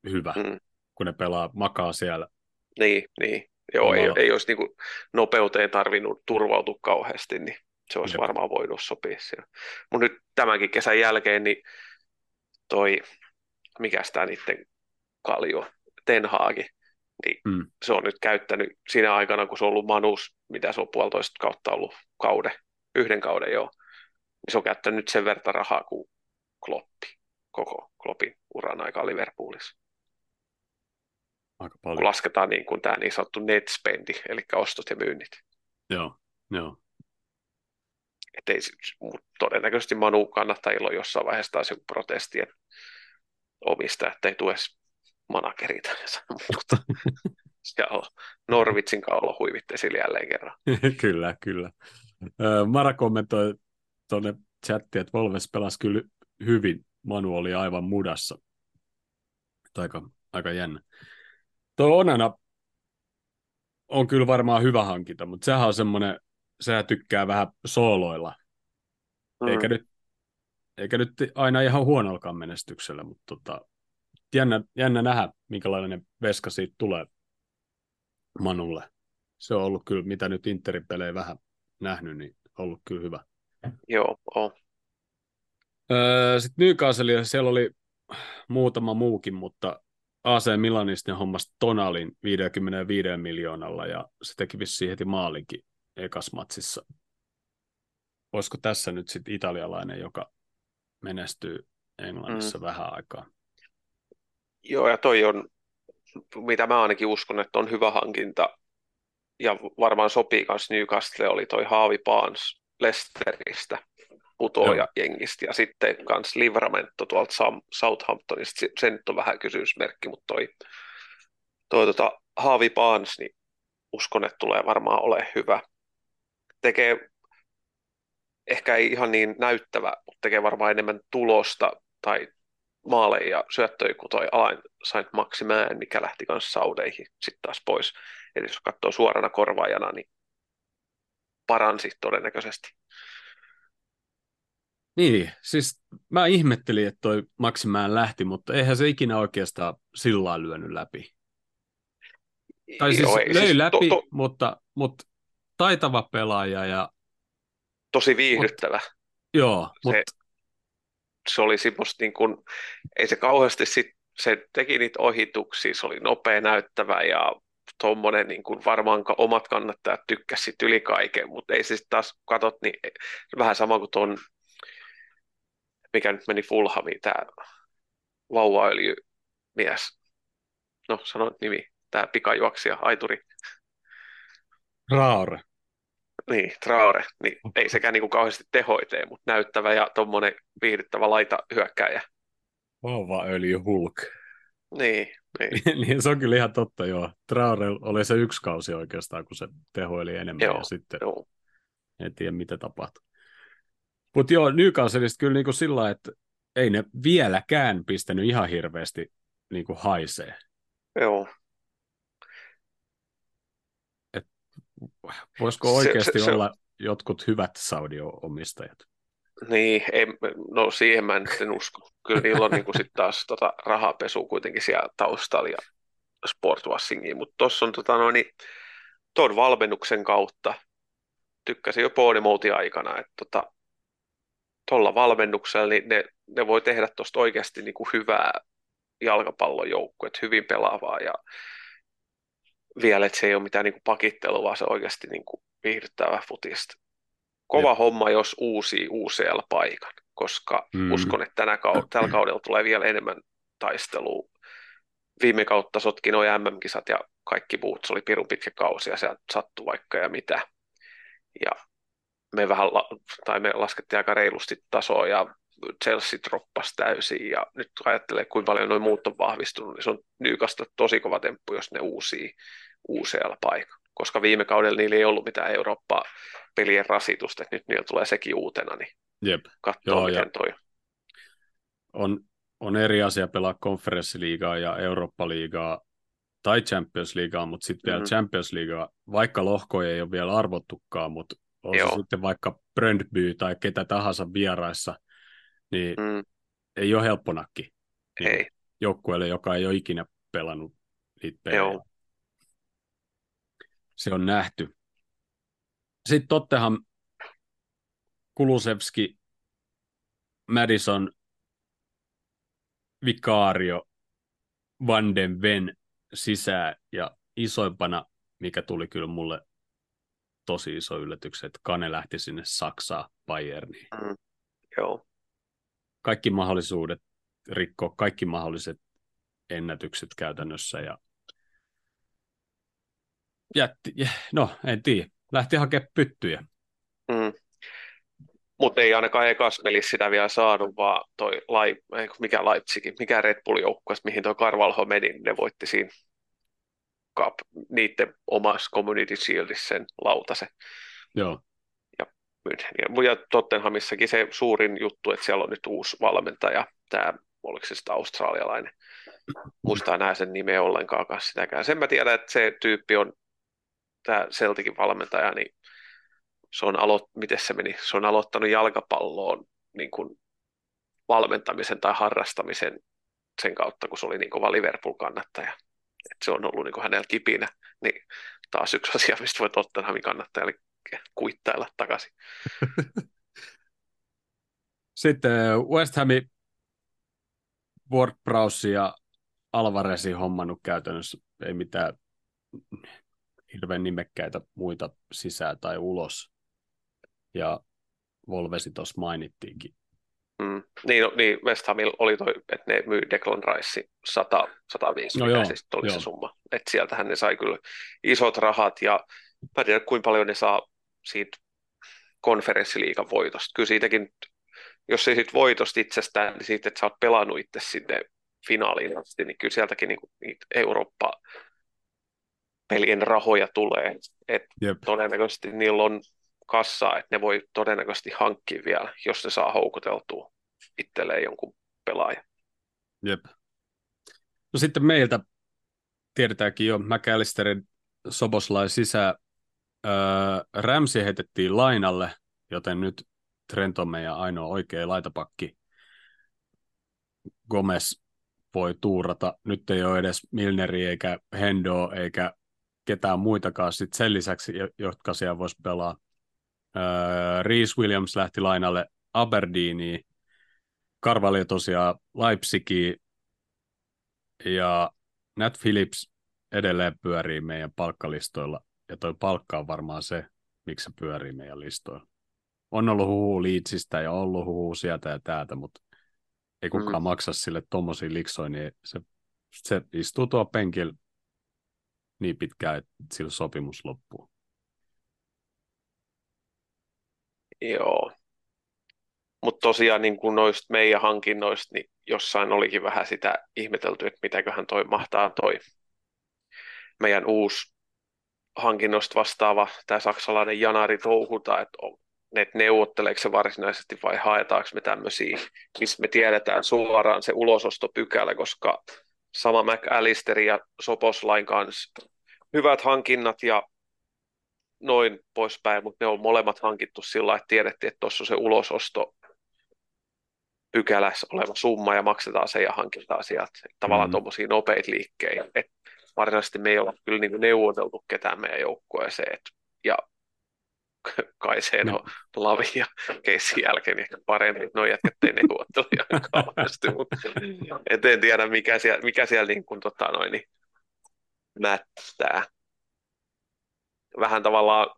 hyvä, mm. kun ne pelaa, makaa siellä. Niin, niin. Joo, ei, ei olisi niin kuin nopeuteen tarvinnut turvautua kauheasti, niin se olisi Jep. varmaan voinut sopia siellä. Mutta nyt tämänkin kesän jälkeen, niin toi, mikä tämä niiden kaljo, Tenhaagi, niin mm. se on nyt käyttänyt siinä aikana, kun se on ollut Manus, mitä se on puolitoista kautta ollut kauden, yhden kauden jo, niin se on käyttänyt nyt sen verran rahaa kuin Kloppi, koko Kloppin uran aika Liverpoolissa. Aika paljon. Kun lasketaan niin kuin tämä niin sanottu net spendi, eli ostot ja myynnit. Joo, joo. Et ei, mutta todennäköisesti Manu kannattajilla on jossain vaiheessa taas joku protesti, että omista, että ei tue managerit ja muuta. ja Norvitsin kaulo huivitte sille jälleen kerran. kyllä, kyllä. Mara kommentoi tuonne chattiin, että Volves pelasi kyllä hyvin. Manu oli aivan mudassa. Aika, aika jännä. Tuo Onana on kyllä varmaan hyvä hankinta, mutta sehän on semmoinen, sehän tykkää vähän sooloilla. Mm. Eikä, nyt, eikä nyt aina ihan huonolkaan menestyksellä, mutta tota, jännä, jännä nähdä, minkälainen veska siitä tulee Manulle. Se on ollut kyllä, mitä nyt Interin pelejä vähän nähnyt, niin ollut kyllä hyvä. Joo, on. Öö, Sitten Newcastle, siellä oli muutama muukin, mutta AC Milanista hommas Tonalin 55 miljoonalla ja se teki vissiin heti maalinkin ekas matsissa. Olisiko tässä nyt sitten italialainen, joka menestyy Englannissa mm. vähän aikaa? Joo, ja toi on, mitä mä ainakin uskon, että on hyvä hankinta, ja varmaan sopii myös Newcastle, oli toi Haavi Paans Lesteristä putoaja jengistä. Ja sitten kans Livramento tuolta Southamptonista, se nyt on vähän kysymysmerkki, mutta toi, toi tota, Haavi Barnes, niin uskon, että tulee varmaan ole hyvä. Tekee ehkä ei ihan niin näyttävä, mutta tekee varmaan enemmän tulosta tai maaleja ja syöttöjä kuin toi Alain Saint Maximään, mikä lähti kanssa saudeihin sitten taas pois. Eli jos katsoo suorana korvaajana, niin paransi todennäköisesti. Niin, siis mä ihmettelin, että toi Maksimään lähti, mutta eihän se ikinä oikeastaan sillä lyönyt läpi. Tai siis Joo, ei, löi siis läpi, to, to, mutta, mutta taitava pelaaja ja... Tosi viihdyttävä. Mut, joo, se, mutta... Se oli semmoista niin kuin, ei se kauheasti sit, se teki niitä ohituksia, se oli nopea näyttävä ja tuommoinen niin kuin varmaan omat kannattajat tykkäsivät yli kaiken, mutta ei siis taas katot, niin vähän sama kuin tuon mikä nyt meni Fulhamiin, tämä vauvaöljymies. No, sano nimi. Tämä pikajuoksija, Aituri. Traore. Niin, Traore. Niin, ei sekään niin kuin kauheasti tehoitee, mutta näyttävä ja tuommoinen viihdyttävä laita hyökkääjä. Vauvaöljy Hulk. Niin, niin. niin. se on kyllä ihan totta, joo. Traore oli se yksi kausi oikeastaan, kun se tehoili enemmän joo, ja sitten joo. en tiedä, mitä tapahtui. Mutta joo, Newcastleista kyllä niinku sillä että ei ne vieläkään pistänyt ihan hirveästi niinku haisee. Joo. Et, voisiko oikeasti se, se, olla se... jotkut hyvät Saudi-omistajat? Niin, ei, no siihen mä en usko. Kyllä niillä on niinku sit taas tota rahapesu kuitenkin siellä taustalla ja sportwashingia, mutta tuossa on tota, no, niin, tuon valmennuksen kautta. Tykkäsin jo Bonemoutin aikana, että tota, tuolla valmennuksella niin ne, ne voi tehdä tuosta oikeasti niin kuin hyvää jalkapallojoukkuet, hyvin pelaavaa ja vielä, että se ei ole mitään niin kuin pakittelua, vaan se oikeasti niin kuin viihdyttävää futista. Kova ja. homma, jos uusi UCL-paikan, koska mm. uskon, että tänä kau- tällä kaudella tulee vielä enemmän taistelua. Viime kautta sotki noin MM-kisat ja kaikki muut, se oli pirun pitkä kausi ja se sattui vaikka ja mitä. Ja me vähän, la- tai me laskettiin aika reilusti tasoa ja Chelsea droppasi täysin ja nyt ajattelee, kuinka paljon noin muut on vahvistunut, niin se on Nykasta tosi kova temppu, jos ne uusii UCL-paikan, koska viime kaudella niillä ei ollut mitään Eurooppaa pelien rasitusta, että nyt niillä tulee sekin uutena, niin Jep. katsoa miten toi on. On eri asia pelaa konferenssiliigaa ja Eurooppa-liigaa tai Champions Leaguea, mutta sitten vielä mm. Champions Leaguea, vaikka lohkoja ei ole vielä arvottukaan, mutta on Joo. se sitten vaikka Brøndby tai ketä tahansa vieraissa, niin mm. ei ole helppo nakki niin ei. joukkueelle, joka ei ole ikinä pelannut niitä pelejä. Joo. Se on nähty. Sitten Tottenham, Kulusevski, Madison, Vicario, Van den Ven sisään ja isoimpana, mikä tuli kyllä mulle tosi iso yllätys, että Kane lähti sinne Saksaan Bayerniin. Mm, joo. Kaikki mahdollisuudet rikkoa kaikki mahdolliset ennätykset käytännössä ja jätti, no en tiedä, lähti hakemaan pyttyjä. Mm. Mutta ei ainakaan ekas pelissä sitä vielä saanut, vaan toi Lai, mikä Leipzigin, mikä Red Bull joukkue, mihin toi Carvalho meni, niin ne voitti siinä Cup, niiden omassa Community Shieldissä sen lautasen. Joo. Ja, ja Tottenhamissakin se suurin juttu, että siellä on nyt uusi valmentaja, tämä, oliko se sitten australialainen, muista enää sen nimeä ollenkaan sitäkään. Sen mä tiedän, että se tyyppi on tämä Celticin valmentaja, niin se on, alo- miten se meni? se on aloittanut jalkapalloon niin kuin valmentamisen tai harrastamisen sen kautta, kun se oli niin kova Liverpool-kannattaja. Et se on ollut niin kuin hänellä kipinä, niin taas yksi asia, mistä voi Tottenhamin kannattajalle kuittailla takaisin. Sitten äh, West Hami, Ward Prowse ja Alvarezin hommannut käytännössä, ei mitään hirveän nimekkäitä muita sisään tai ulos. Ja Volvesi tuossa mainittiinkin. Mm. Niin, no, niin West Hamilla oli toi, että ne myy Declan Rice 100, 105, no joo, siis oli joo. se summa. Että sieltähän ne sai kyllä isot rahat ja mä tiedän kuinka paljon ne saa siitä konferenssiliigan voitosta. Kyllä siitäkin, jos ei siitä voitosta itsestään, niin siitä, että sä oot pelannut itse sinne finaaliin asti, niin kyllä sieltäkin niin, niitä Eurooppa pelien rahoja tulee. Et todennäköisesti niillä on kassaa, että ne voi todennäköisesti hankkia vielä, jos ne saa houkuteltua itselleen jonkun pelaajan. Jep. No sitten meiltä tiedetäänkin jo McAllisterin Soboslain sisään. Öö, Ramsey heitettiin lainalle, joten nyt Trent on meidän ainoa oikea laitapakki. Gomez voi tuurata. Nyt ei ole edes Milneri eikä Hendo eikä ketään muitakaan sit sen lisäksi, jotka siellä voisi pelaa. Äh, Reese Williams lähti lainalle Aberdeeniin, Carvalho tosiaan Leipzigiin ja Nat Phillips edelleen pyörii meidän palkkalistoilla ja toi palkka on varmaan se, miksi se pyörii meidän listoilla. On ollut huhu Leedsistä ja ollut huhu sieltä ja täältä, mutta ei kukaan mm. maksa sille tommosia liksoja, niin se, se istuu tuo penkillä niin pitkään, että sillä sopimus loppuu. Joo. Mutta tosiaan niin kuin noista meidän hankinnoista, niin jossain olikin vähän sitä ihmetelty, että mitäköhän toi mahtaa toi meidän uusi hankinnosta vastaava, tämä saksalainen Janari touhuta, että ne neuvotteleeko se varsinaisesti vai haetaanko me tämmöisiä, missä me tiedetään suoraan se ulosostopykälä, koska sama McAllister ja Soposlain kanssa hyvät hankinnat ja noin poispäin, mutta ne on molemmat hankittu sillä että tiedettiin, että tuossa on se ulososto pykälässä oleva summa ja maksetaan se ja hankitaan sieltä tavallaan mm. tuommoisia nopeita liikkeitä. Et varsinaisesti me ei olla kyllä niin neuvoteltu ketään meidän joukkueeseen. Ja kai se no. Lavi ja Keissin jälkeen ehkä parempi, että no jätkät ei neuvottelu ihan kauheasti, mutta et en tiedä mikä siellä, mikä siellä niin kuin, tota, noin, niin, mättää. Vähän tavallaan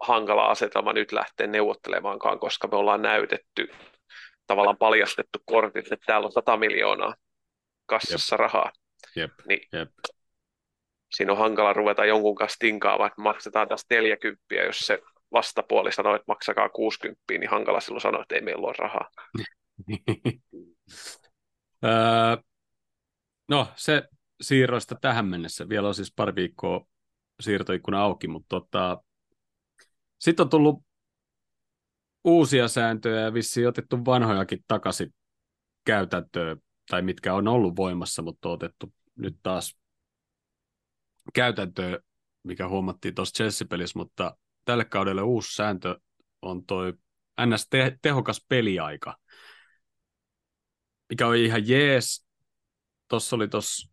hankala asetelma nyt lähteä neuvottelemaankaan, koska me ollaan näytetty, tavallaan paljastettu kortit, että täällä on 100 miljoonaa kassassa Jep. rahaa. Jep. Niin Jep. Siinä on hankala ruveta jonkun kanssa tinkaamaan, että maksetaan tästä 40, jos se vastapuoli sanoo, että maksakaa 60, niin hankala silloin sanoa, että ei meillä ole rahaa. no, se siirroista tähän mennessä. Vielä on siis pari viikkoa siirtoikkuna auki, mutta tota, sitten on tullut uusia sääntöjä ja vissiin otettu vanhojakin takaisin käytäntöön, tai mitkä on ollut voimassa, mutta on otettu nyt taas käytäntöön, mikä huomattiin tuossa Chelsea-pelissä, mutta tälle kaudelle uusi sääntö on toi ns. Te- tehokas peliaika, mikä on ihan jees. Tuossa oli tuossa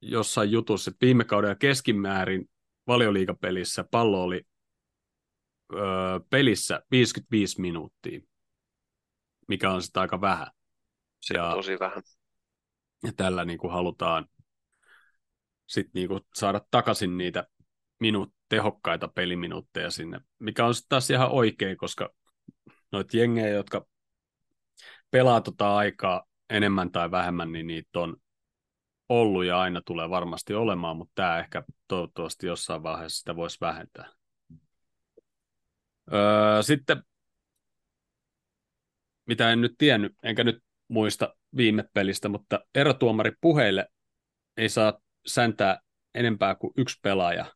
jossain jutussa, että viime kaudella keskimäärin valioliikapelissä pallo oli öö, pelissä 55 minuuttia, mikä on sitä aika vähän. Se ja, on tosi vähän. Ja tällä niin kuin halutaan sit niin kuin saada takaisin niitä minuut, tehokkaita peliminuutteja sinne, mikä on sitten taas ihan oikein, koska noita jengejä, jotka pelaa tota aikaa enemmän tai vähemmän, niin niitä on ollut ja aina tulee varmasti olemaan, mutta tämä ehkä toivottavasti jossain vaiheessa sitä voisi vähentää. Öö, sitten, mitä en nyt tiennyt, enkä nyt muista viime pelistä, mutta erotuomari puheille ei saa säntää enempää kuin yksi pelaaja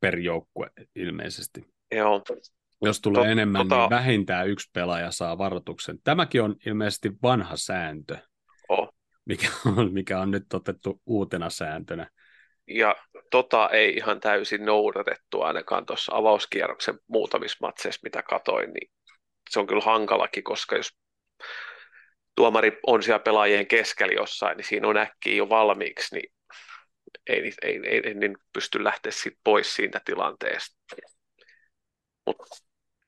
per joukkue ilmeisesti. Joo. Jos tulee Tot, enemmän, tota... niin vähintään yksi pelaaja saa varoituksen. Tämäkin on ilmeisesti vanha sääntö. Mikä, on, mikä on nyt otettu uutena sääntönä. Ja tota ei ihan täysin noudatettu ainakaan tuossa avauskierroksen muutamissa matseissa, mitä katoin, niin se on kyllä hankalakin, koska jos tuomari on siellä pelaajien keskellä jossain, niin siinä on äkkiä jo valmiiksi, niin ei, ei, ei, ei niin pysty lähteä sit pois siitä tilanteesta. Mutta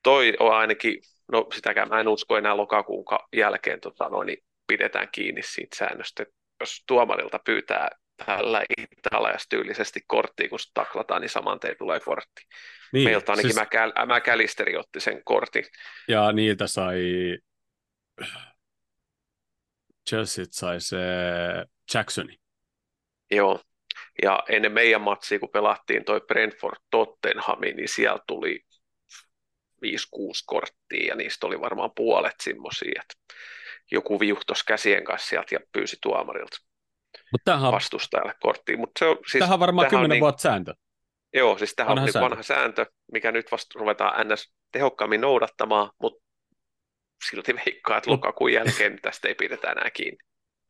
toi on ainakin, no sitäkään mä en usko enää lokakuun jälkeen, tota, no, niin pidetään kiinni siitä säännöstä, jos tuomarilta pyytää tällä italiastyylisesti korttiin, kun taklataan, niin saman tein tulee kortti. Niin, Meiltä ainakin siis... mä, mä Kälisteri otti sen kortin. Ja niiltä sai Chelsea sai se Jacksoni. Joo, ja ennen meidän matsia, kun pelattiin toi Brentford Tottenhami, niin siellä tuli 5-6 korttia, ja niistä oli varmaan puolet semmoisia, että joku viuhtos käsien kanssa sieltä ja pyysi tuomarilta Mut tämähän, vastustajalle korttiin. Mut se on, siis, tämähän on varmaan kymmenen niin, vuotta sääntö. Joo, siis tämähän on sääntö. vanha sääntö, mikä nyt vasta ruvetaan ns. tehokkaammin noudattamaan, mutta silti veikkaa, että lokakuun jälkeen tästä ei pidetä enää kiinni.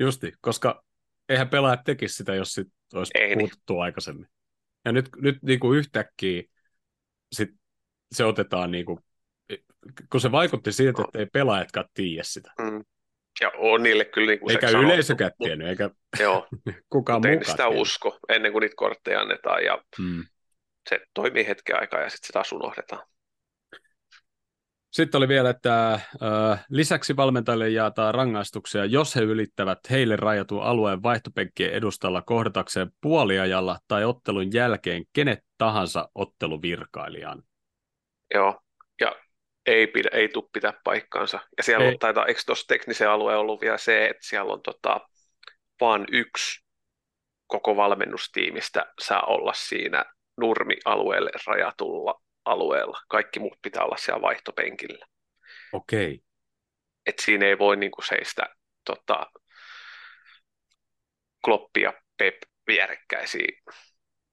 Justi, koska eihän pelaajat tekisi sitä, jos sit olisi ei niin. puututtu niin. aikaisemmin. Ja nyt, nyt niin kuin yhtäkkiä sit se otetaan, niin kuin, kun se vaikutti siltä, että ei pelaajatkaan tiedä sitä. Mm. Ja on niille kyllä niin kuin Eikä yleisökään tiennyt, eikä joo, kukaan mukaan ei sitä tiennyt. usko ennen kuin niitä kortteja annetaan, ja mm. se toimii hetken aikaa, ja sitten sitä taas unohdetaan. Sitten oli vielä, että äh, lisäksi valmentajille jaetaan rangaistuksia, jos he ylittävät heille rajatun alueen vaihtopenkkien edustalla kohdatakseen puoliajalla tai ottelun jälkeen kenet tahansa otteluvirkailijan. Joo, ei, pidä, ei tule pitää paikkaansa. Ja siellä ei. on, taitaa, eikö tuossa teknisen alueen ollut vielä se, että siellä on tota, vain yksi koko valmennustiimistä saa olla siinä nurmialueelle rajatulla alueella. Kaikki muut pitää olla siellä vaihtopenkillä. Okei. Okay. Et siinä ei voi niinku seistä tota, Kloppi ja Pep vierekkäisiä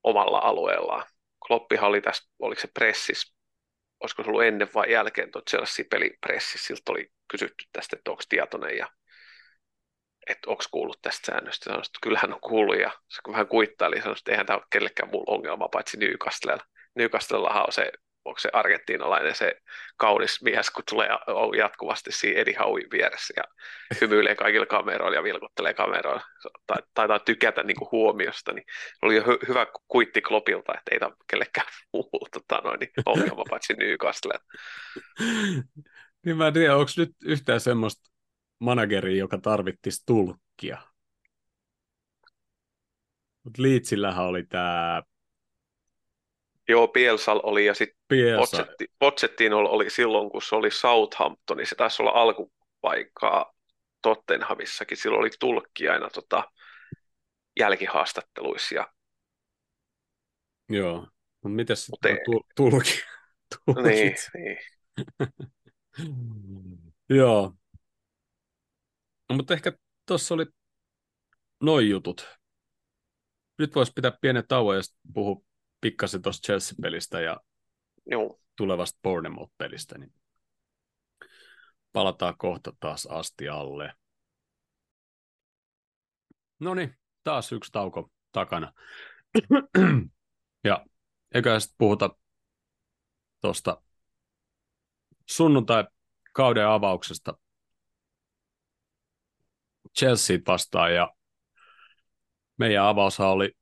omalla alueellaan. Kloppihan oli tässä, oliko se pressis, olisiko se ollut ennen vai jälkeen tuot Chelsea pelipressissä, siltä oli kysytty tästä, että onko tietoinen ja että onko kuullut tästä säännöstä. Sanoin, että kyllähän on kuullut ja se vähän kuittaili, sanoi, että eihän tämä ole kellekään muulla ongelma paitsi Newcastlella. Newcastlellahan on se onko se argentiinalainen se kaunis mies, kun tulee jatkuvasti siinä Eddie Howen vieressä ja hymyilee kaikilla kameroilla ja vilkuttelee kameroilla, tai taitaa tykätä niin kuin huomiosta, niin oli jo hy- hyvä kuitti Klopilta, että ei tämä kellekään muulla tota noin, niin ongelma paitsi Newcastle. niin mä en tiedä, onko nyt yhtään semmoista manageria, joka tarvittisi tulkkia? Mutta Liitsillähän oli tämä Joo, Pielsal oli ja sitten Potsetti, Potsettiin oli, silloin, kun se oli Southampton, niin se taisi olla alkupaikkaa Tottenhamissakin. Silloin oli tulkki aina tota, jälkihaastatteluissa. Ja... Joo, mutta miten tu- tulki? Niin, niin. Joo. No, mutta ehkä tuossa oli noin jutut. Nyt voisi pitää pienen tauon ja puhua pikkasen tuosta Chelsea-pelistä ja Joo. tulevasta Bournemouth-pelistä, niin palataan kohta taas asti alle. No niin, taas yksi tauko takana. ja eikä sitten puhuta tuosta sunnuntai-kauden avauksesta Chelsea vastaan ja meidän avaushan oli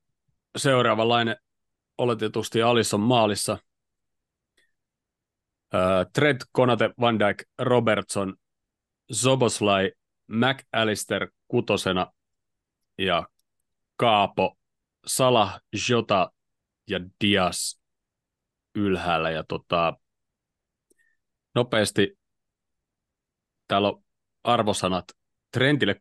seuraavanlainen oletetusti Alisson maalissa. Uh, Trent, Konate, Van Dijk, Robertson, Zoboslai, McAllister kutosena ja Kaapo, Salah, Jota ja Dias ylhäällä. Ja tota, nopeasti täällä on arvosanat Trentille 6.6,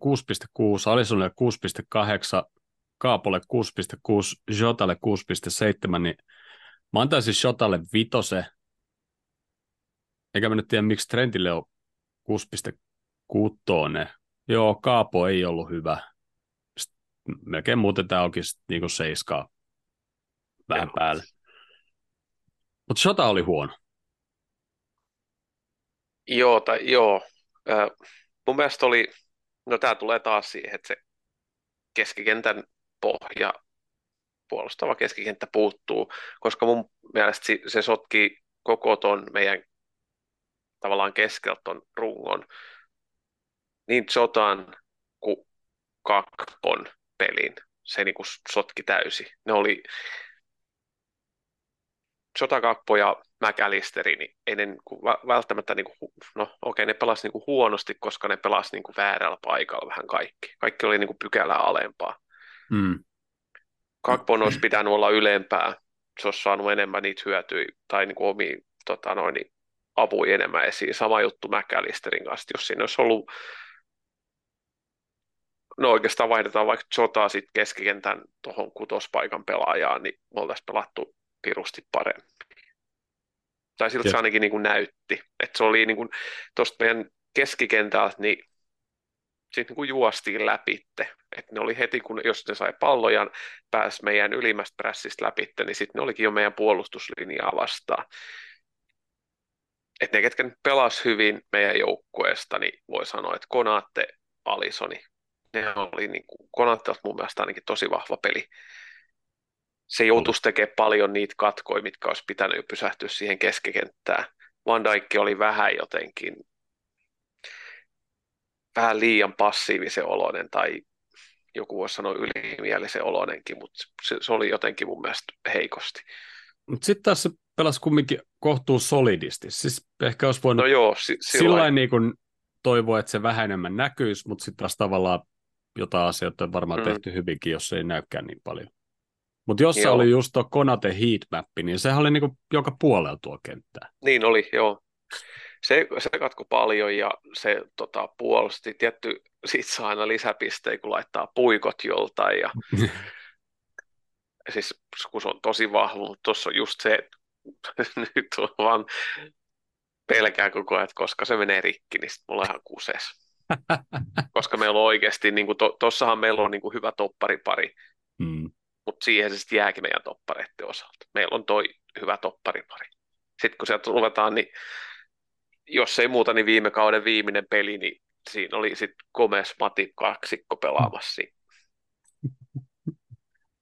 Alissonille 6.8, Kaapolle 6.6, Jotalle 6.7, niin mä antaisin Jotalle vitose. Eikä mä nyt tiedä, miksi Trentille on 6.6. Joo, Kaapo ei ollut hyvä. Sitten melkein muuten tämä onkin niin kuin seiskaa vähän päälle. Mutta Shota oli huono. Joo, tai joo. Äh, mun mielestä oli, no tämä tulee taas siihen, että se keskikentän pohja, puolustava keskikenttä puuttuu, koska mun mielestä se sotki koko ton meidän tavallaan keskeltä ton rungon niin Zotan kuin Kakpon pelin. Se niin kuin sotki täysi. Ne oli Jota Kakpo ja McAllisteri, niin ei ne niin kuin välttämättä, niin kuin, no okei, ne pelasi niin huonosti, koska ne pelasi niin väärällä paikalla vähän kaikki. Kaikki oli niin kuin pykälää alempaa. Mm. Kakpon olisi pitänyt olla ylempää, se olisi saanut enemmän niitä hyötyjä tai niin kuin omia tota noin, niin apuja enemmän esiin. Sama juttu McAllisterin kanssa, jos siinä olisi ollut no oikeastaan vaihdetaan vaikka Jotaa sitten keskikentän tuohon kutospaikan pelaajaan, niin me oltaisiin pelattu pirusti paremmin. Tai siltä se ainakin niin kuin näytti. Että se oli niin tuosta meidän keskikentältä, niin sitten niin kuin juostiin läpitte. Et ne oli heti, kun jos ne sai palloja, pääsi meidän ylimmästä prässistä läpitte, niin sitten ne olikin jo meidän puolustuslinjaa vastaan. Et ne, ketkä nyt pelas hyvin meidän joukkueesta, niin voi sanoa, että Konaatte, Alisoni, ne oli niin kuin, Konaatte mun mielestä ainakin tosi vahva peli. Se joutuisi tekemään paljon niitä katkoja, mitkä olisi pitänyt jo pysähtyä siihen keskikenttään. Van Dijk oli vähän jotenkin vähän liian passiivisen oloinen tai joku voisi sanoa ylimielisen oloinenkin, mutta se, se oli jotenkin mun mielestä heikosti. Mutta sitten taas se pelasi kumminkin kohtuu solidisti. Siis ehkä olisi voinut no joo, si- sillä niin kuin toivoa, että se vähän enemmän näkyisi, mutta sitten taas tavallaan jotain asioita on varmaan mm. tehty hyvinkin, jos ei näykään niin paljon. Mutta jos se oli just tuo Konate heatmap, niin sehän oli niinku joka puolella tuo kenttää. Niin oli, joo se, se katko paljon ja se tota, puolusti. Tietty, siitä saa aina lisäpisteitä, kun laittaa puikot joltain. Ja, siis kun se on tosi vahva, mutta tuossa on just se, että nyt on vaan pelkää koko ajan, että koska se menee rikki, niin sitten mulla on ihan kuses. koska meillä on oikeasti, niin kuin to, tossahan meillä on niin kuin hyvä topparipari, mm. mutta siihen se sitten jääkin meidän toppareiden osalta. Meillä on toi hyvä topparipari. Sitten kun sieltä ruvetaan, niin jos ei muuta, niin viime kauden viimeinen peli, niin siinä oli sitten Gomez Matip kaksikko pelaamassa.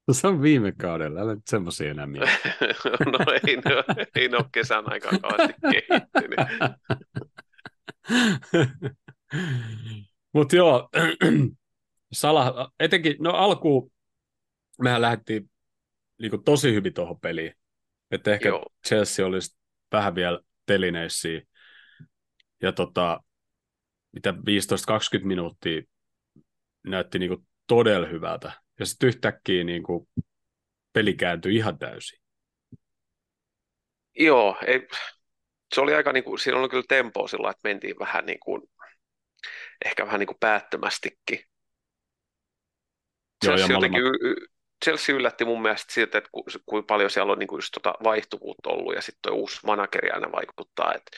No se on viime kaudella, älä nyt semmoisia enää no ei, no, ei ne ole kesän aikaa kauheasti kehittynyt. Mutta joo, Sala, etenkin, no alkuun mehän lähdettiin niin tosi hyvin tuohon peliin. Että ehkä joo. Chelsea olisi vähän vielä telineissä. Ja tota, mitä 15-20 minuuttia näytti niin todella hyvältä. Ja sitten yhtäkkiä niin kuin peli kääntyi ihan täysin. Joo, ei, se oli aika, niin kuin, siinä oli kyllä tempo sillä, että mentiin vähän niin kuin, ehkä vähän niin kuin päättömästikin. Joo, Chelsea, jotenkin, Chelsea yllätti mun mielestä siltä, että ku, kuinka paljon siellä on niin kuin just tota vaihtuvuutta ollut ja sitten tuo uusi manageri aina vaikuttaa, että,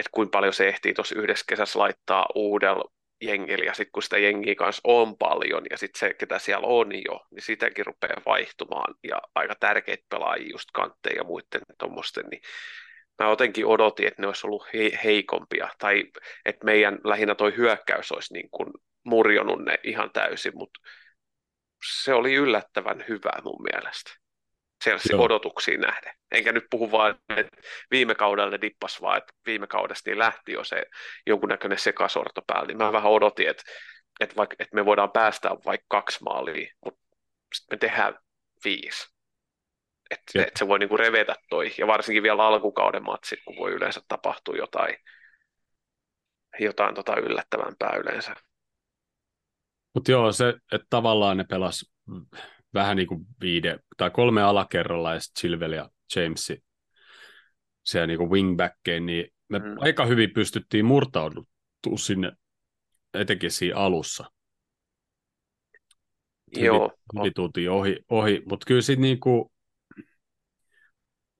että kuinka paljon se ehtii tuossa yhdessä kesässä laittaa uudella jengillä ja sitten kun sitä jengiä kanssa on paljon ja sitten se, ketä siellä on jo, niin sitäkin rupeaa vaihtumaan ja aika tärkeitä pelaajia just kantteja ja muiden tuommoisten, niin mä jotenkin odotin, että ne olisi ollut he- heikompia tai että meidän lähinnä toi hyökkäys olisi niin kuin murjonut ne ihan täysin, mutta se oli yllättävän hyvä mun mielestä. Chelsea Joo. odotuksiin nähden. Enkä nyt puhu vaan, että viime kaudella ne dippas vaan, että viime kaudesta niin lähti jo se jonkunnäköinen sekasorto päällä. Niin mä vähän odotin, että, että, vaikka, että me voidaan päästä vaikka kaksi maalia, mutta sitten me tehdään viisi. Että, että se voi niinku revetä toi. Ja varsinkin vielä alkukauden matsit, kun voi yleensä tapahtua jotain, jotain tota yllättävämpää yleensä. Mutta joo, se, että tavallaan ne pelas vähän niin kuin viide tai kolme alakerralla ja sitten Chilwell ja Jamesi siellä niin kuin wingbackkeen, niin me mm. aika hyvin pystyttiin murtautumaan sinne etenkin siinä alussa. Joo. Hyvin, tultiin ohi, ohi. mutta kyllä sitten niin kuin,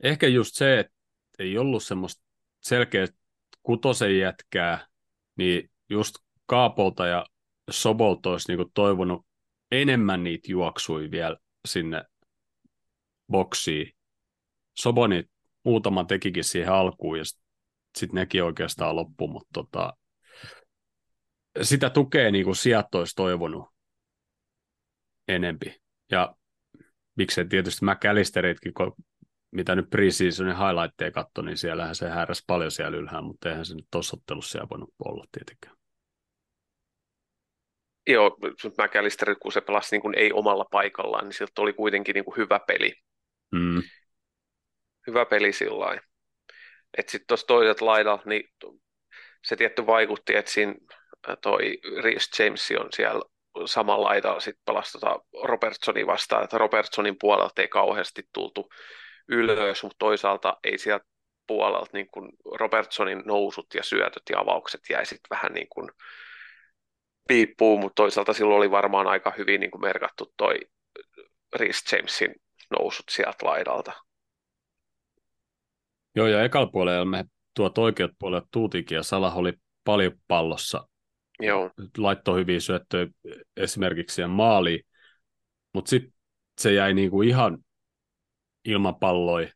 ehkä just se, että ei ollut semmoista selkeä kutosen jätkää, niin just Kaapolta ja Sobolta olisi niin toivonut enemmän niitä juoksui vielä sinne boksiin. Soboni muutama tekikin siihen alkuun ja sitten nekin oikeastaan loppu, mutta tota, sitä tukea niin kuin sieltä olisi toivonut enempi. Ja miksei tietysti McAllisteritkin, mitä nyt preseasonin highlightteja katsoi, niin siellähän se häräsi paljon siellä ylhäällä, mutta eihän se nyt tuossa ottelussa siellä voinut olla tietenkään. Joo, McAllister, kun se pelasi niin kuin ei omalla paikallaan, niin siltä oli kuitenkin niin kuin hyvä peli. Mm. Hyvä peli sillä Että sitten tuossa toiset laidalla, niin se tietty vaikutti, että siinä äh, toi Rhys James on siellä samalla laidalla sitten pelasi tota Robertsonin vastaan, että Robertsonin puolelta ei kauheasti tultu ylös, mutta toisaalta ei sieltä puolelta niin kuin Robertsonin nousut ja syötöt ja avaukset jäi sitten vähän niin kuin piippuu, mutta toisaalta silloin oli varmaan aika hyvin niin kuin merkattu toi Rhys Jamesin nousut sieltä laidalta. Joo, ja ekalla puolella me tuot oikeat puolet tuutikin, ja Salah oli paljon pallossa. Joo. Laittoi hyviä syöttöjä esimerkiksi siihen maaliin, mutta sitten se jäi niinku ihan ilman palloi,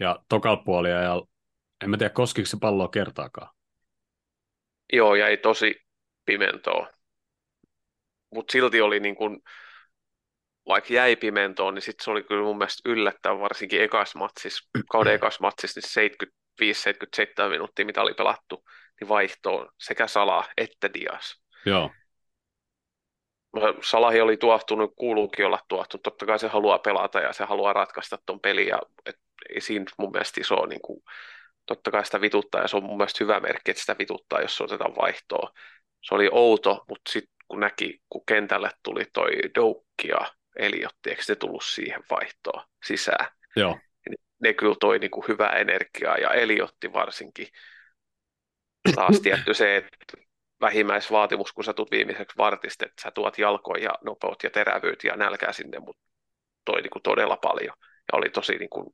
ja tokal puolella, ja en mä tiedä, koskiko se palloa kertaakaan. Joo, jäi tosi pimentoon mutta silti oli niin kuin, vaikka jäi pimentoon, niin sitten se oli kyllä mun mielestä yllättävän, varsinkin ekas matsis, kauden ekas matsis, niin 75-77 minuuttia, mitä oli pelattu, niin vaihtoon sekä Sala että Dias. Joo. Salahi oli tuohtunut, kuuluukin olla tuohtunut, totta kai se haluaa pelata ja se haluaa ratkaista tuon pelin, ja et, ei siinä mun mielestä iso, niin kuin, totta kai sitä vituttaa, ja se on mun mielestä hyvä merkki, että sitä vituttaa, jos se otetaan vaihtoa. Se oli outo, mutta sitten kun näki, kun kentälle tuli toi Doukki ja Eliotti, eikö se tullut siihen vaihtoon sisään? Joo. Ne, ne kyllä toi niin kuin hyvää energiaa ja Eliotti varsinkin. Taas tietty se, että vähimmäisvaatimus, kun sä tulet viimeiseksi vartista, että sä tuot jalkoja ja nopeut ja terävyyt ja nälkää sinne, mutta toi niin kuin todella paljon. Ja oli tosi niin kuin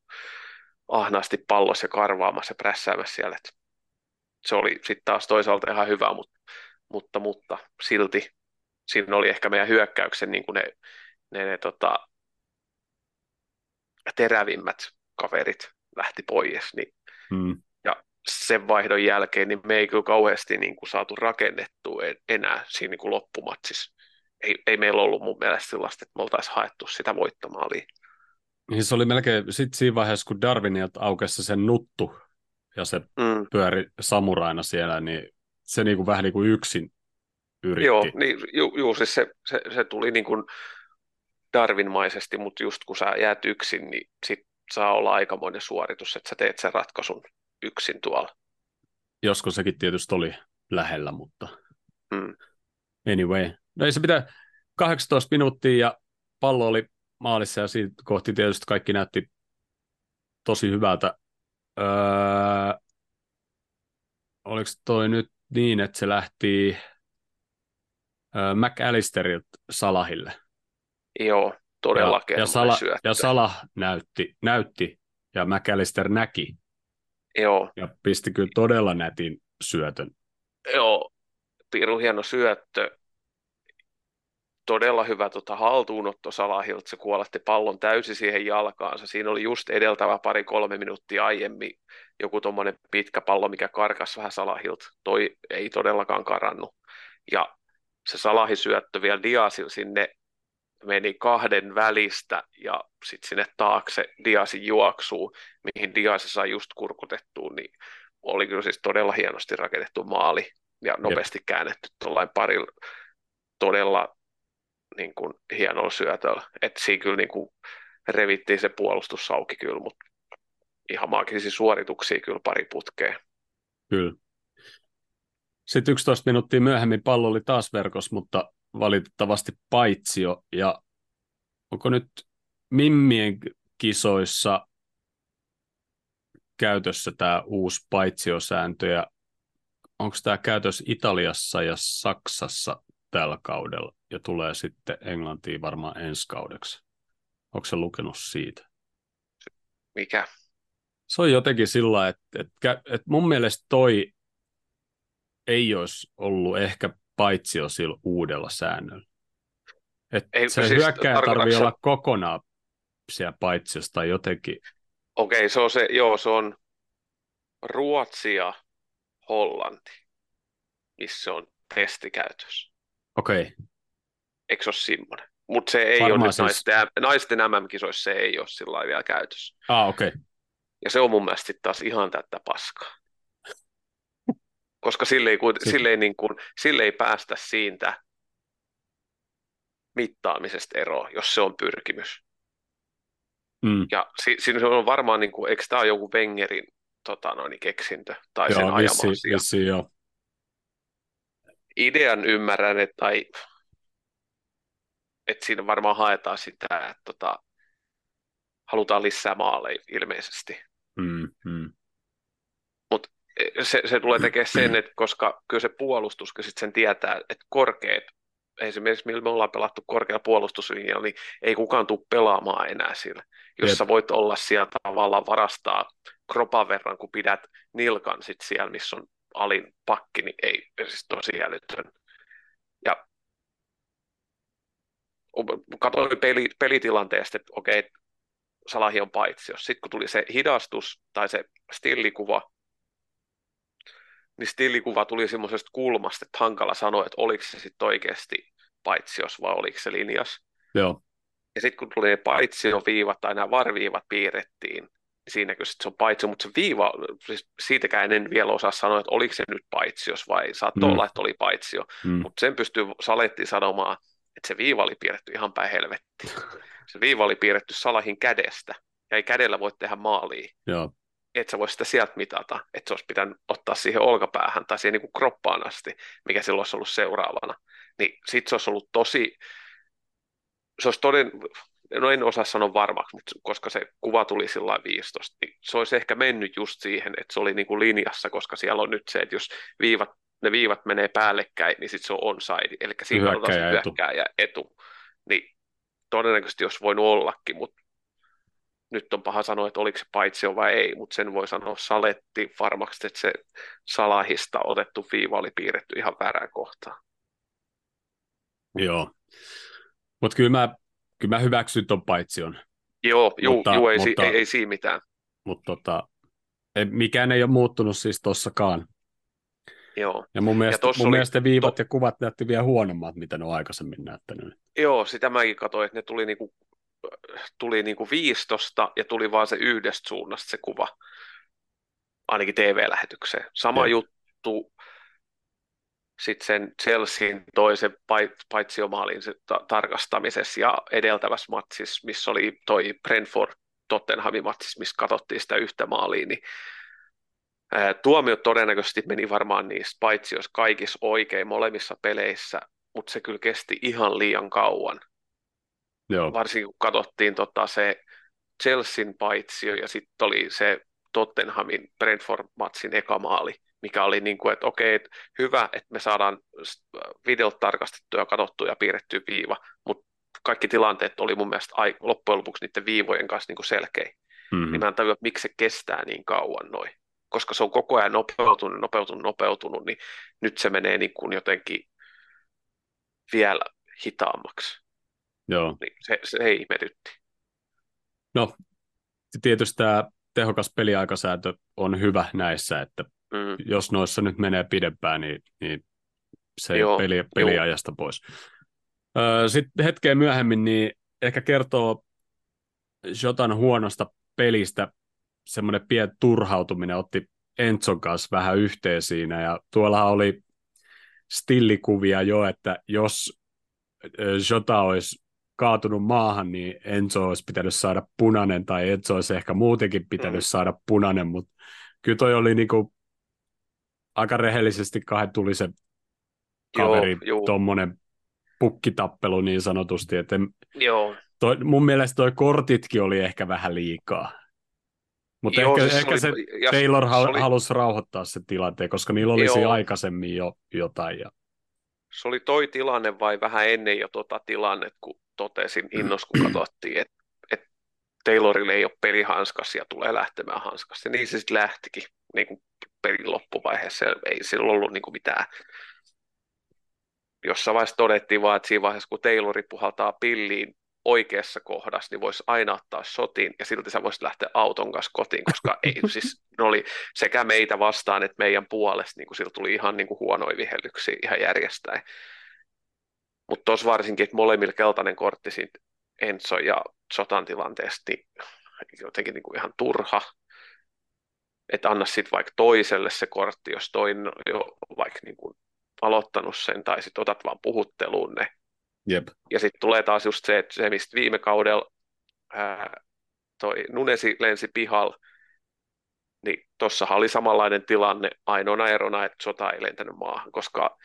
ahnaasti pallossa ja karvaamassa ja prässäämässä siellä. Että se oli sitten taas toisaalta ihan hyvä, mutta, mutta, mutta silti siinä oli ehkä meidän hyökkäyksen niin kuin ne, ne, ne tota, terävimmät kaverit lähti pois. Niin, hmm. Ja sen vaihdon jälkeen niin me ei kyllä kauheasti niin kuin saatu rakennettua enää siinä niin kuin loppumatsissa. ei, ei meillä ollut mun mielestä sellaista, että me oltaisiin haettu sitä voittomaalia. Niin se oli melkein sitten siinä vaiheessa, kun Darwinilta aukesi sen nuttu ja se mm. pyöri samuraina siellä, niin se niin kuin vähän niin kuin yksin yritti. Joo, niin, ju, ju, siis se, se, se, tuli niin kuin Darwinmaisesti, mutta just kun sä jäät yksin, niin sit saa olla aikamoinen suoritus, että sä teet sen ratkaisun yksin tuolla. Joskus sekin tietysti oli lähellä, mutta mm. anyway. No ei se pitää 18 minuuttia ja pallo oli maalissa ja siitä kohti tietysti kaikki näytti tosi hyvältä. Öö, oliko toi nyt niin, että se lähti McAllisterilta Salahille? Joo, todella ja, ja, Sala, ja Salah näytti, näytti ja McAllister näki. Joo. Ja pisti kyllä todella nätin syötön. Joo, piru hieno syöttö. Todella hyvä tota, haltuunotto Salahilta, se kuolatti pallon täysin siihen jalkaansa. Siinä oli just edeltävä pari-kolme minuuttia aiemmin joku tuommoinen pitkä pallo, mikä karkas vähän Salahilta. Toi ei todellakaan karannut. Ja se Salahisyöttö vielä Diasil sinne meni kahden välistä ja sitten sinne taakse Diasin juoksuu, mihin Diasi sai just kurkutettua, niin oli kyllä siis todella hienosti rakennettu maali ja nopeasti Jep. käännetty tuollain parilla todella niin kuin, hienolla syötöllä. Että siinä kyllä niin kuin, revittiin se puolustus auki kyllä, mutta ihan maagisia suorituksia kyllä pari putkea. Kyllä. Sitten 11 minuuttia myöhemmin pallo oli taas verkos, mutta valitettavasti paitsio. Ja onko nyt Mimmien kisoissa käytössä tämä uusi paitsiosääntö ja onko tämä käytössä Italiassa ja Saksassa tällä kaudella ja tulee sitten Englantiin varmaan ensi kaudeksi? Onko se lukenut siitä? Mikä? Se on jotenkin sillä että, että, että mun mielestä toi ei olisi ollut ehkä paitsio sillä uudella säännöllä. Että ei, se siis hyökkääjä tarvii olla kokonaan siellä paitsiossa tai jotenkin. Okei, okay, se on se, joo, se on Ruotsi ja Hollanti, missä on testikäytös. Okei. Okay. Eikö se ole semmoinen? Mutta se ei Varmaan ole siis... naisten, naisten MM-kisoissa, se ei ole sillä vielä käytössä. Ah, okei. Okay. Ja se on mun mielestä taas ihan tätä paskaa. Koska sille ei, sille ei, niin kuin, sille ei päästä siitä mittaamisesta eroon, jos se on pyrkimys. Mm. Ja si, siinä on varmaan, niin kuin, eikö tämä ole joku Wengerin tota, noin, keksintö tai joo, sen vissi, asia. Vissi, joo. Idean ymmärrän, että, tai, että siinä varmaan haetaan sitä, että tota, halutaan lisää maaleja ilmeisesti. Mm, mm. Se, se tulee tekemään sen, että koska kyllä se puolustus, kun sen tietää, että korkeat, esimerkiksi millä me ollaan pelattu korkealla puolustuslinjalla, niin ei kukaan tule pelaamaan enää sillä. Jos sä voit olla siellä tavallaan varastaa kropan verran, kun pidät nilkan sit siellä, missä on alin pakki, niin ei, siis tosi älytön. Ja katsoin peli, pelitilanteesta, että okei, Salahi on paitsi. Sitten kun tuli se hidastus tai se stillikuva, niin stillikuva tuli semmoisesta kulmasta, että hankala sanoa, että oliko se sitten oikeasti paitsios vai oliko se linjas. Joo. Ja sitten kun tuli ne paitsioviivat tai nämä varviivat piirrettiin, siinä kun se on paitsi, mutta se viiva, siis siitäkään en vielä osaa sanoa, että oliko se nyt paitsios vai saattoi mm. olla, että oli paitsio, mm. mutta sen pystyy Saletti sanomaan, että se viiva oli piirretty ihan päin helvettiin. Se viiva oli piirretty Salahin kädestä, ja ei kädellä voi tehdä maalia. Joo. Että sä voi sitä sieltä mitata, että se olisi pitänyt ottaa siihen olkapäähän tai siihen niin kuin kroppaan asti, mikä silloin olisi ollut seuraavana. Niin sit se olisi ollut tosi, se olisi toden, no en osaa sanoa varmaksi, mutta koska se kuva tuli sillä 15, niin se olisi ehkä mennyt just siihen, että se oli niin kuin linjassa, koska siellä on nyt se, että jos viivat, ne viivat menee päällekkäin, niin sitten se on onside, eli siinä on taas etu. etu. Niin todennäköisesti olisi voinut ollakin, mutta nyt on paha sanoa, että oliko se paitsio vai ei, mutta sen voi sanoa saletti varmaksi, että se salahista otettu viiva oli piirretty ihan väärään kohtaan. Joo, mutta kyllä mä kyllä mä hyväksyn ton paitsion. Joo, juu, mutta, juu ei, mutta, ei, ei siinä mitään. Mutta tota, mikään ei ole muuttunut siis tossakaan. Joo. Ja mun mielestä, ja mun oli, mielestä viivat to... ja kuvat näytti vielä huonommat, mitä ne on aikaisemmin näyttänyt. Joo, sitä mäkin katsoin, että ne tuli niinku, tuli niinku viistosta ja tuli vaan se yhdestä suunnasta se kuva, ainakin TV-lähetykseen. Sama ja. juttu sitten sen Chelsean toisen paitsiomaalin tarkastamisessa ja edeltävässä matsissa, missä oli toi Brentford Tottenhamin matsissa, missä katsottiin sitä yhtä maaliin, niin tuomiot todennäköisesti meni varmaan niistä, paitsi jos kaikissa oikein molemmissa peleissä, mutta se kyllä kesti ihan liian kauan. Joo. Varsinkin kun katsottiin tota, se Chelsean paitsio ja sitten oli se Tottenhamin Brentford-matsin eka maali, mikä oli niin kuin, että okei, että hyvä, että me saadaan videot tarkastettua ja katsottua ja piirrettyä viiva, mutta kaikki tilanteet oli mun mielestä loppujen lopuksi niiden viivojen kanssa niin kuin selkeä. Mm-hmm. Niin mä en tajua, että miksi se kestää niin kauan noin. Koska se on koko ajan nopeutunut, nopeutunut, nopeutunut, niin nyt se menee niin kuin jotenkin vielä hitaammaksi. Joo. Niin se, se ei ihmetytti. No, tietysti tämä tehokas peliaikasääntö on hyvä näissä, että mm. jos noissa nyt menee pidempään, niin, niin se Joo, peli, peliajasta Joo. pois. Sitten hetkeä myöhemmin, niin ehkä kertoo Jotan huonosta pelistä semmoinen pieni turhautuminen otti Enson kanssa vähän yhteen siinä, ja tuolla oli stillikuvia jo, että jos Jota olisi kaatunut maahan, niin Enzo olisi pitänyt saada punainen, tai Enzo olisi ehkä muutenkin pitänyt mm. saada punainen, mutta kyllä toi oli niinku aika rehellisesti kahden tulisen kaveri, tuommoinen pukkitappelu niin sanotusti, että Joo. Toi, mun mielestä toi kortitkin oli ehkä vähän liikaa. Mutta ehkä, siis ehkä se, oli, se Taylor se oli, halusi rauhoittaa sen tilanteen, koska niillä olisi joo. aikaisemmin jo jotain. Ja... Se oli toi tilanne vai vähän ennen jo tota tilanne, kun totesin innos, kun katsottiin, että et Taylorille ei ole pelihanskas ja tulee lähtemään hanskasta. Ja niin se sitten lähtikin niin kuin pelin loppuvaiheessa. Ei sillä ollut niin kuin mitään jossain vaiheessa todettiin vaan, että siinä vaiheessa, kun Taylori puhaltaa pilliin oikeassa kohdassa, niin voisi aina ottaa shotin, ja silti sä voisit lähteä auton kanssa kotiin, koska ei, siis ne oli sekä meitä vastaan että meidän puolesta, niin kuin sillä tuli ihan niin kuin huonoja vihellyksiä ihan järjestäen. Mutta tuossa varsinkin, että molemmilla keltainen kortti siitä Enzo ja Sotan tilanteesta, niin jotenkin niin kuin ihan turha, että anna sitten vaikka toiselle se kortti, jos toinen jo vaikka niin kuin aloittanut sen, tai sitten otat vaan puhutteluun ne. Jep. Ja sitten tulee taas just se, että se, mistä viime kaudella ää, toi Nunesi lensi pihal, niin tuossahan oli samanlainen tilanne ainoana erona, että sota ei lentänyt maahan, koska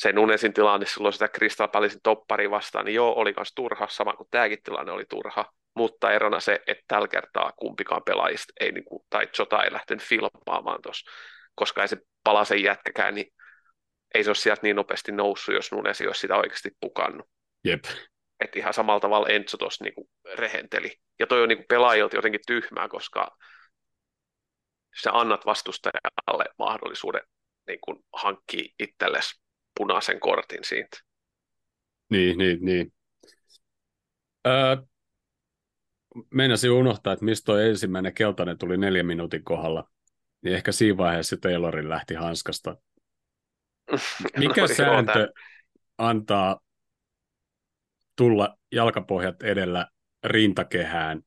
se Nunesin tilanne silloin sitä Crystal Palacein toppari vastaan, niin joo, oli myös turha, sama kuin tämäkin tilanne oli turha, mutta erona se, että tällä kertaa kumpikaan pelaajista ei, niin kuin, tai Jota ei lähtenyt filmaamaan tuossa, koska ei se palasen jätkäkään, niin ei se ole sieltä niin nopeasti noussut, jos Nunes ei olisi sitä oikeasti pukannut. Jep. Että ihan samalla tavalla Enzo tuossa niinku rehenteli. Ja toi on niinku pelaajilta jotenkin tyhmää, koska sä annat vastustajalle mahdollisuuden niinku hankkia itsellesi punaisen kortin siitä. Niin, niin, niin. Öö, meinasin unohtaa, että mistä toi ensimmäinen keltainen tuli neljä minuutin kohdalla. Niin ehkä siinä vaiheessa Taylorin lähti hanskasta Mikä sääntö antaa tulla jalkapohjat edellä rintakehään,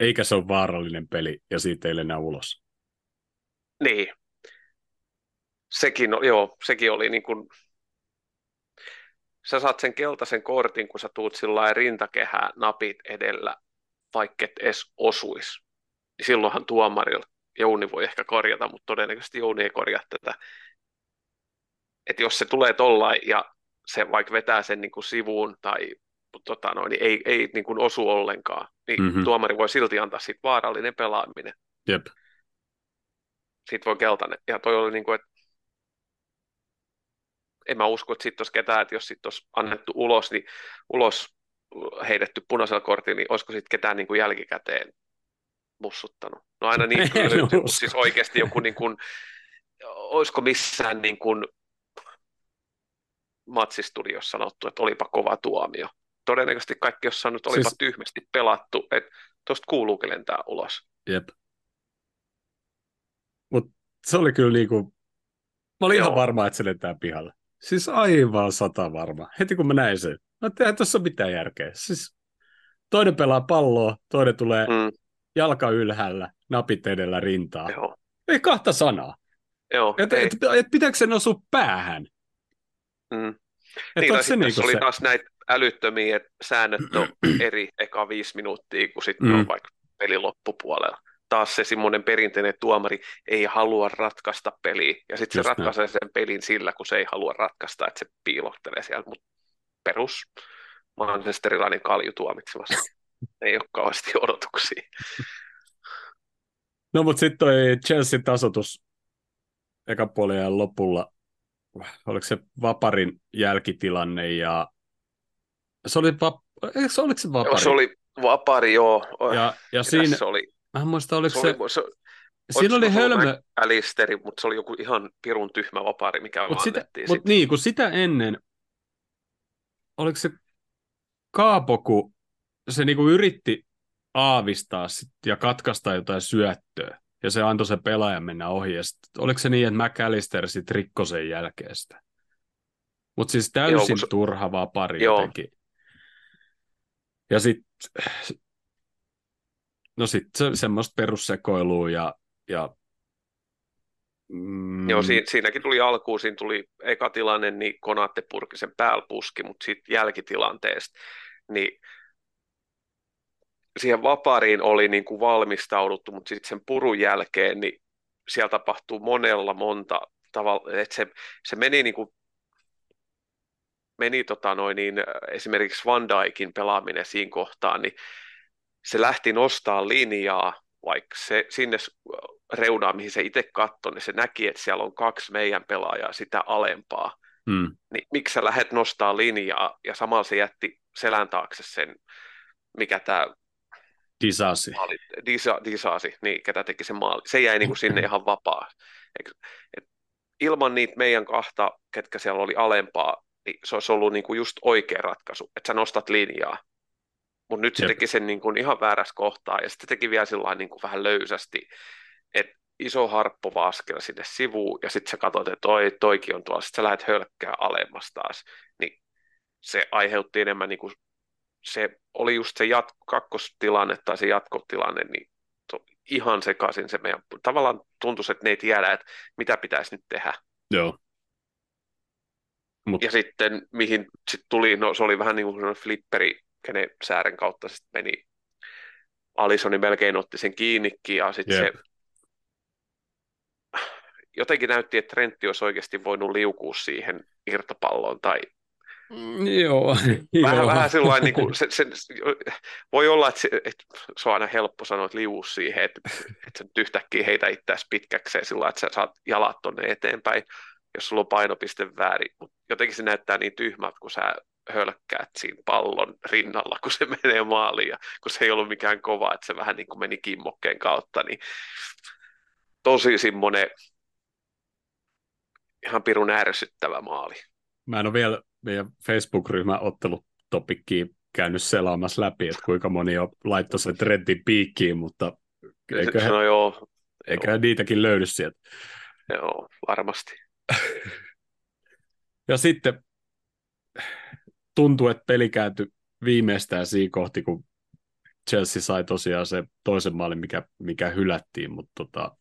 eikä se ole vaarallinen peli ja siitä ei lennä ulos? Niin. Sekin, joo, sekin oli niin kuin... Sä saat sen keltaisen kortin, kun sä tuut sillä rintakehää napit edellä, vaikka et edes osuis. Niin silloinhan tuomarilla Jouni voi ehkä korjata, mutta todennäköisesti Jouni ei korjaa tätä että jos se tulee tollain ja se vaikka vetää sen niin kuin sivuun tai tota noin, niin ei, ei niin kuin osu ollenkaan, niin mm-hmm. tuomari voi silti antaa siitä vaarallinen pelaaminen. Jep. Siitä voi keltainen. Ja toi oli niin kuin, että en mä usko, että sitten olisi ketään, että jos sitten olisi annettu ulos, niin ulos heitetty punaisella kortilla, niin olisiko sitten ketään niin kuin jälkikäteen mussuttanut. No aina niin, kyllä, siis oikeasti joku niin kuin, olisiko missään niin kuin matsistudiossa sanottu, että olipa kova tuomio. Todennäköisesti kaikki jos sanonut, olipa siis... tyhmästi pelattu, että tuosta kuuluukin lentää ulos. Jep. Mutta se oli kyllä niin kuin, mä olin Joo. ihan varma, että se lentää pihalle. Siis aivan sata varma. Heti kun mä näin sen. Mä ei tuossa mitään järkeä. Siis toinen pelaa palloa, toinen tulee mm. jalka ylhäällä, napit edellä rintaa. Joo. Ei kahta sanaa. Joo, et, ei. Et, et, pitääkö sen osua päähän? Mm. Et niin, se, niin oli se... taas näitä älyttömiä, että säännöt on eri eka viisi minuuttia, kun sitten mm. on vaikka pelin loppupuolella. Taas se semmoinen perinteinen tuomari ei halua ratkaista peliä, ja sitten se ratkaisee näin. sen pelin sillä, kun se ei halua ratkaista, että se piilottelee siellä, mutta perus manchesterilainen kalju tuomitsemassa. ei ole kauheasti odotuksia. No mutta sitten toi Chelsea tasotus eka puolien lopulla, oliko se Vaparin jälkitilanne ja se oli, va... se, oliko se Vapari? Se oli Vapari, joo. Ja, ja siinä, se oli, mä en muista, oliko se, se, se Siinä oli hölmö... Alisteri, mutta se oli joku ihan pirun tyhmä vapari, mikä mut sitä, mut niin, kun sitä ennen, oliko se Kaapoku, se niinku yritti aavistaa sit ja katkaista jotain syöttöä, ja se antoi se pelaajan mennä ohi, ja sit, oliko se niin, että McAllister sitten rikkoi sen jälkeestä? Mutta siis täysin Joo, turha vapari Joo. jotenkin. Ja sitten no sit se, semmoista perussekoilua ja, ja Mm. Joo, si- siinäkin tuli alkuun, siinä tuli eka tilanne, niin Konaatte purki sen päälpuski, mutta sitten jälkitilanteesta, niin siihen vapariin oli niin kuin valmistauduttu, mutta sitten sen purun jälkeen, niin siellä tapahtuu monella monta tavalla, että se, se meni niin kuin meni tota noin, niin esimerkiksi Van Dijkin pelaaminen siinä kohtaa, niin se lähti nostaa linjaa, vaikka se sinne reunaan, mihin se itse katsoi, niin se näki, että siellä on kaksi meidän pelaajaa sitä alempaa. Mm. Niin miksi sä lähdet nostaa linjaa, ja samalla se jätti selän taakse sen, mikä tämä Disasi. Disa, Disasi, niin, ketä teki sen maali. Se jäi niin kuin sinne ihan vapaa. Et, et, ilman niitä meidän kahta, ketkä siellä oli alempaa, niin se olisi ollut niin kuin just oikea ratkaisu, että sä nostat linjaa. Mutta nyt se Jep. teki sen niin kuin ihan väärässä kohtaa, ja sitten teki vielä sillä niin kuin vähän löysästi, että iso harppova askel sinne sivuun, ja sitten sä katsot, että toi, toikin on tuolla, sitten sä lähdet hölkkää alemmas taas, niin se aiheutti enemmän, niin kuin, se oli just se jat- kakkostilanne tai se jatkotilanne, niin ihan sekaisin se meidän, tavallaan tuntui, että ne ei tiedä, että mitä pitäisi nyt tehdä. Joo. Mut. Ja sitten mihin sit tuli, no se oli vähän niin kuin flipperi, kenen säären kautta sitten meni. Alisoni melkein otti sen kiinnikin ja sitten yep. se jotenkin näytti, että Trentti olisi oikeasti voinut liukua siihen irtopalloon tai mm, Joo. Vähän, joo. vähän sellainen, niin kuin, se, se, voi olla, että se, että se on aina helppo sanoa, että liuu siihen, että, että se yhtäkkiä heitä itseäsi pitkäkseen sillä että sä saat jalat tuonne eteenpäin jos sulla on painopiste väärin, mutta jotenkin se näyttää niin tyhmältä, kun sä hölkkäät siinä pallon rinnalla, kun se menee maaliin, ja kun se ei ollut mikään kova, että se vähän niin kuin meni kimmokkeen kautta, niin tosi semmoinen ihan pirun ärsyttävä maali. Mä en ole vielä meidän Facebook-ryhmän ottelutopikkiin käynyt selaamassa läpi, että kuinka moni on laittoi sen trendin piikkiin, mutta eiköhän, no joo, eiköhän joo. niitäkin löydy sieltä. Joo, varmasti. ja sitten tuntuu, että peli kääntyi viimeistään siinä kohti, kun Chelsea sai tosiaan se toisen maalin, mikä, mikä hylättiin, mutta tota,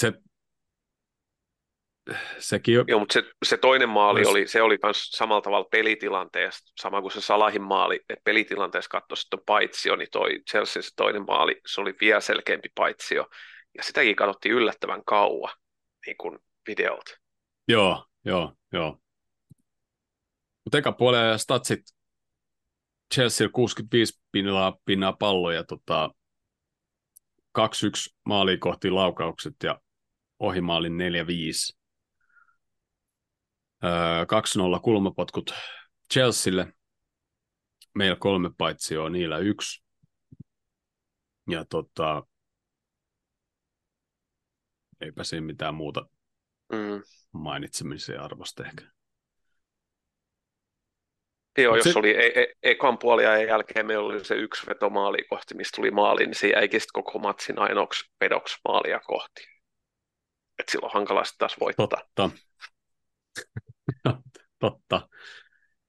se sekin Joo, mutta se, se toinen maali oli, se oli myös samalla tavalla pelitilanteesta, sama kuin se Salahin maali, että pelitilanteessa katsoi sitten paitsio, niin toi Chelsea se toinen maali, se oli vielä selkeämpi paitsio, ja sitäkin katsottiin yllättävän kauan niin kuin videolta. Joo, joo, joo. Mutta eka puolella statsit Chelsea 65 pinnaa, pinnaa palloja, tota, 2-1 maali kohti laukaukset ja ohimaalin 4-5. Öö, 2-0 kulmapotkut Chelsealle. Meillä kolme paitsi on niillä yksi. Ja tota, eipä siinä mitään muuta mm. mainitsemisen arvosta ehkä. Joo, jos sit... oli e- e- ekan puoliajan jälkeen meillä oli se yksi veto maali kohti, mistä tuli maali, niin se jäikin koko matsin ainoaksi vedoksi maalia kohti. Et silloin hankala taas voittaa. Totta. Totta.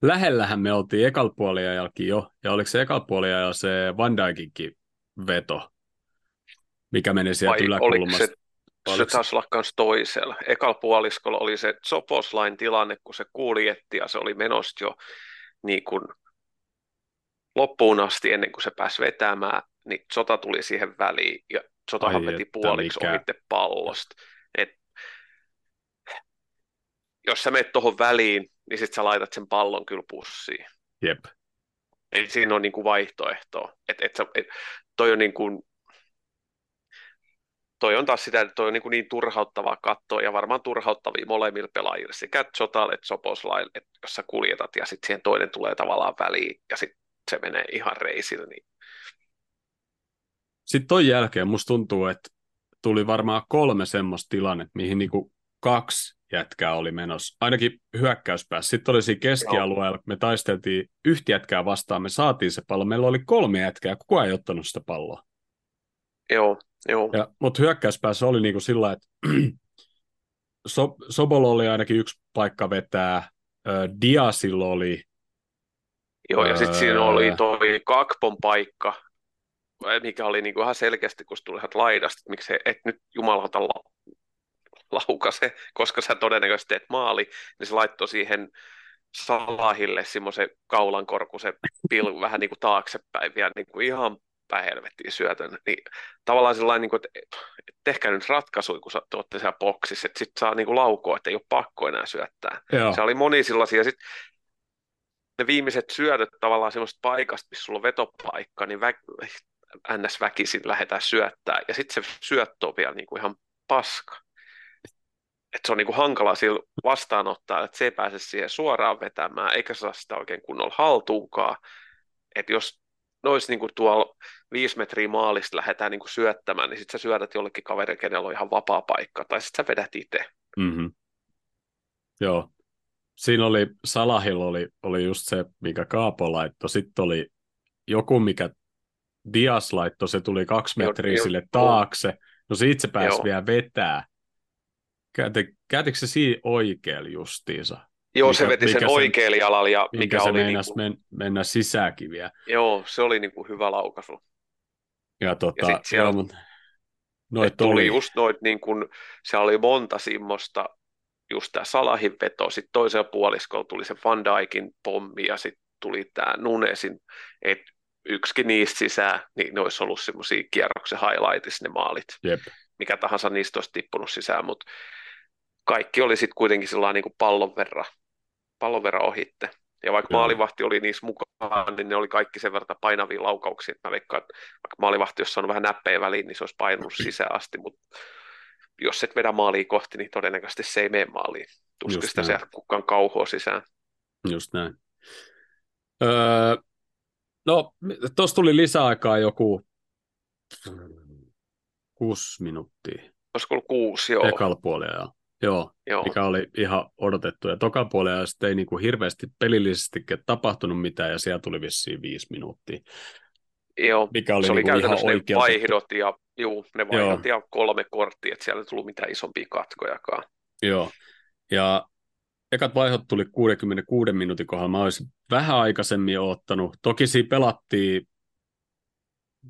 Lähellähän me oltiin ekal puoliajallakin jo, ja oliko se ekal puoliajalla se Van Dijkinkin veto, mikä meni sieltä Vai yläkulmasta? Se, se taisi olla myös toisella. Ekal puoliskolla oli se Soposlain tilanne, kun se kuljetti ja se oli menossa jo niin kuin loppuun asti ennen kuin se pääsi vetämään, niin sota tuli siihen väliin ja sotahan Ai veti puoliksi mikä... ohitte pallosta. Et, jos sä menet tuohon väliin, niin sit sä laitat sen pallon kyllä pussiin. Jep. Eli siinä on niin kuin vaihtoehtoa. Et, et sä, et, toi on niin kuin, toi on taas sitä, että toi on niin, kuin niin turhauttavaa katsoa ja varmaan turhauttavia molemmilla pelaajilla sekä Zotal että Soposlail, että jos sä kuljetat ja sitten siihen toinen tulee tavallaan väliin ja sitten se menee ihan reisillä. Niin... Sitten ton jälkeen musta tuntuu, että tuli varmaan kolme semmoista tilannetta, mihin niinku kaksi jätkää oli menossa, ainakin hyökkäyspäässä. Sitten oli siinä keskialueella, me taisteltiin yhtä jätkää vastaan, me saatiin se pallo, meillä oli kolme jätkää, kukaan ei ottanut sitä palloa. Joo, joo. Ja, mutta hyökkäyspäässä oli niinku sillä että so, Sobolo oli ainakin yksi paikka vetää, Diasilla oli. Joo, ja sitten siinä oli toi Kakpon paikka, mikä oli niinku ihan selkeästi, kun tuli laidasta, että miksi et nyt jumalauta la, laukase, koska sä todennäköisesti teet maali, niin se laittoi siihen Salahille semmoisen kaulankorkusen pil vähän niin kuin taaksepäin vielä niin kuin ihan pähelvettiin syötön, niin tavallaan sellainen, niin kuin, että tehkää nyt ratkaisu, kun te olette siellä boksissa, että sitten saa niin kuin laukoa, että ei ole pakko enää syöttää. Joo. Se oli moni sellaisia, sitten ne viimeiset syötöt tavallaan semmoista paikasta, missä sulla on vetopaikka, niin vä- ns. väkisin lähdetään syöttää, ja sitten se syöttö on vielä niin kuin ihan paska. Että se on niin kuin hankala sillä vastaanottaa, että se ei pääse siihen suoraan vetämään, eikä saa sitä oikein kunnolla haltuunkaan. Että jos nois niin kuin tuolla viisi metriä maalista lähdetään niin kuin syöttämään, niin sitten sä syötät jollekin kaverille, kenellä on ihan vapaa paikka, tai sitten sä vedät itse. Mm-hmm. Joo. Siinä oli, Salahil oli, oli just se, mikä Kaapo laittoi. Sitten oli joku, mikä Dias laittoi, se tuli kaksi metriä jo, sille jo, taakse. No siitä se pääsi vielä vetää. Käytikö se siinä oikealla justiinsa? Joo, mikä, se veti sen oikealla jalalla. Ja mikä, mikä se oli niin kuin... men, mennä sisäänkin vielä. Joo, se oli niin kuin hyvä laukaisu. Ja, tota, ja siellä, joo, mutta noit tuli oli. just noit, niin kuin, se oli monta simmosta, just tämä Salahin veto, sitten toisella puoliskolla tuli se Van Dijkin pommi ja sitten tuli tämä Nunesin, että yksikin niistä sisään, niin ne olisi ollut semmoisia kierroksen highlightissa ne maalit. Jep. Mikä tahansa niistä olisi tippunut sisään, mutta kaikki oli sitten kuitenkin sellainen niin kuin pallon verran pallon verran ohitte. Ja vaikka Joo. maalivahti oli niissä mukaan, niin ne oli kaikki sen verran painavia laukauksia, että mä veikkaan, että vaikka maalivahti, jos on vähän näppejä väliin, niin se olisi painunut sisään asti, mutta jos et vedä maaliin kohti, niin todennäköisesti se ei mene maaliin. Tuskin sitä sieltä kukaan kauhoa sisään. Just näin. Öö, no, tuossa tuli lisäaikaa joku kuusi minuuttia. Olisiko ollut kuusi, joo. Ekalla puolella, Joo, Joo, mikä oli ihan odotettu. Ja toka puolella sitten ei niin kuin hirveästi pelillisesti tapahtunut mitään, ja siellä tuli vissiin viisi minuuttia. Joo, mikä oli se oli niin käytännössä ihan ne vaihdot, ja juu, ne vaihdot ja kolme korttia, että siellä ei tullut mitään isompia katkojakaan. Joo, ja ekat vaihdot tuli 66 minuutin kohdalla. Mä olisin vähän aikaisemmin ottanut. Toki siinä pelattiin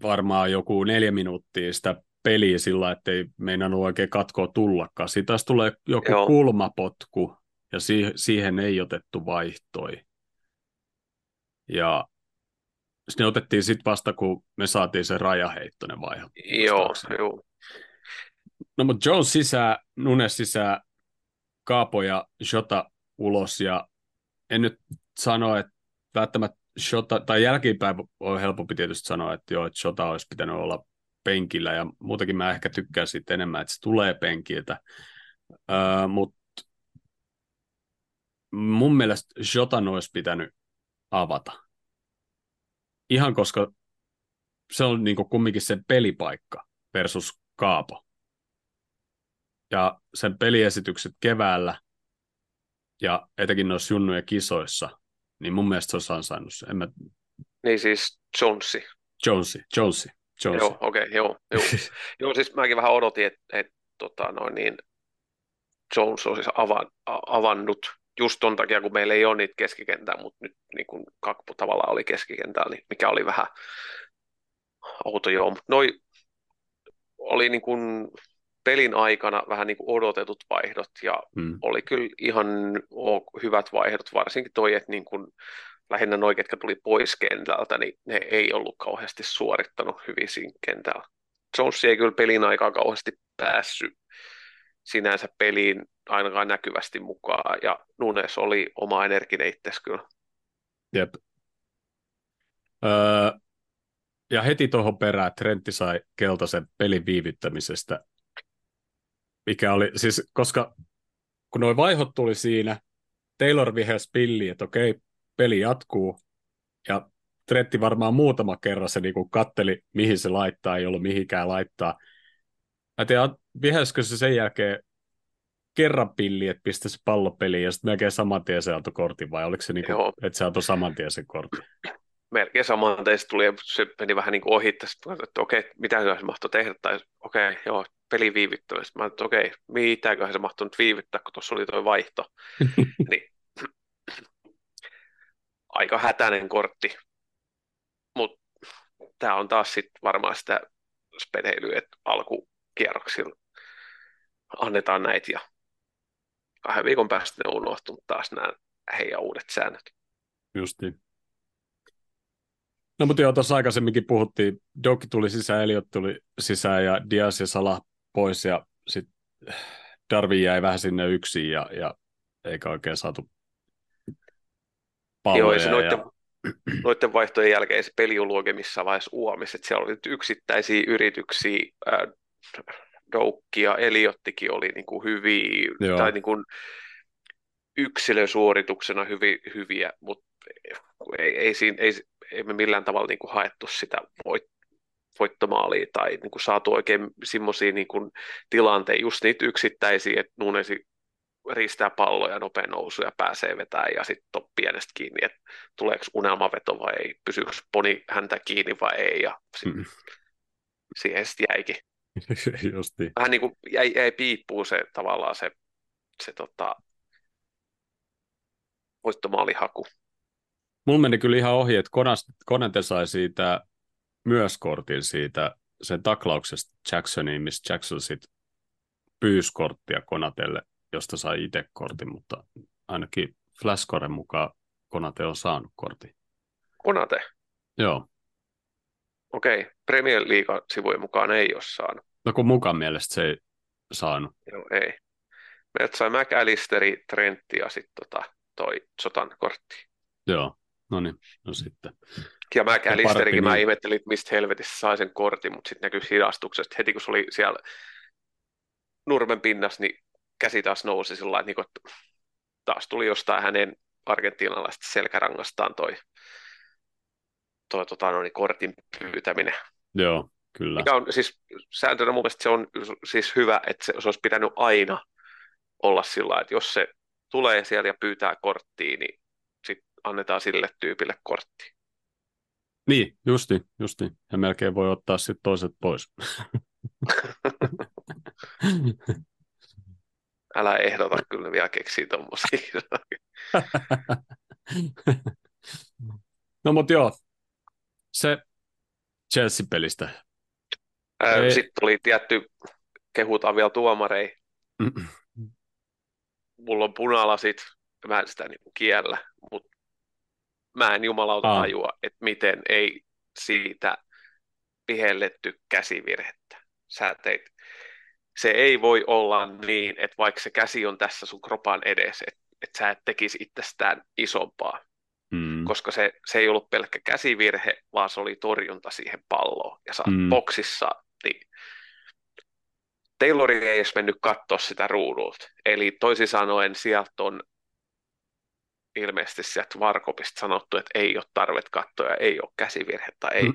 varmaan joku neljä minuuttia sitä peliä sillä, että ei meinannut oikein katkoa tullakaan. Siitä taas tulee joku Joo. kulmapotku, ja si- siihen ei otettu vaihtoi. Ja ne otettiin sitten vasta, kun me saatiin se rajaheittoinen vaihe. Joo, joo. No mutta Jones sisään, Nunes sisään, Kaapo ja Jota ulos, ja en nyt sano, että välttämättä Shota, tai jälkeenpäin on helpompi tietysti sanoa, että joo, että Shota olisi pitänyt olla penkillä ja muutenkin mä ehkä tykkään siitä enemmän, että se tulee penkiltä. Öö, Mutta mun mielestä Jotan olisi pitänyt avata. Ihan koska se on niin kumminkin se pelipaikka versus Kaapo. Ja sen peliesitykset keväällä ja etenkin noissa junnujen kisoissa, niin mun mielestä se olisi ansainnut. En mä... Niin siis Jonesi. Jonesi, Jonesi. Jonesi. Joo, okei, okay, joo. Joo. joo, siis mäkin vähän odotin, että et, tota, noin niin, Jones olisi avan, avannut just ton takia, kun meillä ei ole niitä keskikentää, mutta nyt niin kun Kakpu tavallaan oli keskikentällä, niin mikä oli vähän outo joo. Mutta noi oli niin kun pelin aikana vähän niin kuin odotetut vaihdot ja hmm. oli kyllä ihan hyvät vaihdot, varsinkin toi, että niin kun lähinnä noi, ketkä tuli pois kentältä, niin ne ei ollut kauheasti suorittanut hyvin siinä kentällä. Jones ei kyllä pelin aikaa kauheasti päässyt sinänsä peliin ainakaan näkyvästi mukaan, ja Nunes oli oma energinen itsesi kyllä. Jep. Öö, ja heti tuohon perään Trentti sai keltaisen pelin viivyttämisestä, mikä oli, siis koska kun nuo vaihot tuli siinä, Taylor vihesi pilliin, että okei, peli jatkuu, ja Tretti varmaan muutama kerran se niin katteli, mihin se laittaa, ei ollut mihinkään laittaa. Mä tiedän, vihäskö se sen jälkeen kerran pilli, että pistä se pallo peliin ja sitten melkein saman tien se antoi kortin, vai oliko se niin kuin, että se antoi saman tien sen kortin? Melkein saman tien se tuli ja se meni vähän niin kuin ohi että okei, mitä se mahtoi tehdä, tai okei, joo, peli viivyttämistä. Mä että okei, mitäköhän se mahtoi nyt viivyttää, kun tuossa oli tuo vaihto. niin, aika hätäinen kortti. Mutta tämä on taas sitten varmaan sitä spedeilyä, että alkukierroksilla annetaan näitä ja kahden viikon päästä ne on unohtunut taas nämä heidän uudet säännöt. Justiin. No mutta joo, tuossa aikaisemminkin puhuttiin, Doki tuli sisään, Eliot tuli sisään ja Diaz ja Salah pois ja sitten Darwin jäi vähän sinne yksin ja, ja eikä oikein saatu palloja. Joo, ja se noiden, ja... noiden vaihtojen jälkeen se peli on oikein missään vaiheessa uomissa, että siellä oli yksittäisiä yrityksiä, äh, Doukki ja Eliottikin oli niin kuin hyviä, Joo. tai niin kuin yksilösuorituksena hyvi, hyviä, mutta ei, ei, siinä, ei, ei me millään tavalla niin kuin haettu sitä voit, voittomaalia tai niin kuin saatu oikein semmoisia niin tilanteita, just niitä yksittäisiä, että Nunesi riistää palloja nopea nousu ja pääsee vetämään ja sitten on pienestä kiinni, että tuleeko unelmaveto vai ei, pysyykö poni häntä kiinni vai ei ja sit, mm. siihen sitten jäikin. Justi. Vähän niin kuin jäi, jäi piippuu se tavallaan se, se tota, voittomaalihaku. Mulla meni kyllä ihan ohi, että Konate sai siitä myös kortin siitä sen taklauksesta Jacksoniin, missä Jackson sitten pyysi korttia Konatelle, josta sai itse kortin, mutta ainakin Flashcoren mukaan Konate on saanut kortin. Konate? Joo. Okei, Premier League-sivujen mukaan ei ole saanut. No kun mukaan mielestä se ei saanut. Joo, ei. Meiltä sai McAllisteri, Trentti ja sitten tota, toi Sotan kortti. Joo, no niin, no sitten. Ja McAllisterikin mä niin. ihmettelin, että mistä helvetissä sai sen kortin, mutta sitten näkyi hidastuksesta. Heti kun se oli siellä nurmen pinnassa, niin käsi taas nousi sillä että, niin että taas tuli jostain hänen argentinalaisesta selkärangastaan toi, toi tota, no, niin kortin pyytäminen. Joo, kyllä. Mikä on siis sääntönä mun mielestä se on siis hyvä, että se, se olisi pitänyt aina olla sillä että jos se tulee siellä ja pyytää korttia, niin sitten annetaan sille tyypille kortti. Niin, justi, justi. Ja melkein voi ottaa sitten toiset pois. Älä ehdota, kyllä vielä keksii tommosia. no mut joo, se Chelsea-pelistä. Ei. Sitten tuli tietty, kehutaan vielä tuomarei. Mulla on punalasit, mä en sitä niinku kiellä, mutta mä en jumalauta Aa. tajua, että miten ei siitä pihelletty käsivirhettä. Sä teit. Se ei voi olla niin, että vaikka se käsi on tässä sun kropan edessä, että, että sä et tekisi itsestään isompaa. Mm. Koska se, se ei ollut pelkkä käsivirhe, vaan se oli torjunta siihen palloon. Ja sä oot mm. boksissa, niin Taylor ei edes mennyt katsoa sitä ruudulta. Eli toisin sanoen sieltä on ilmeisesti sieltä Varkopista sanottu, että ei ole tarvet kattoja, ei ole käsivirhettä, ei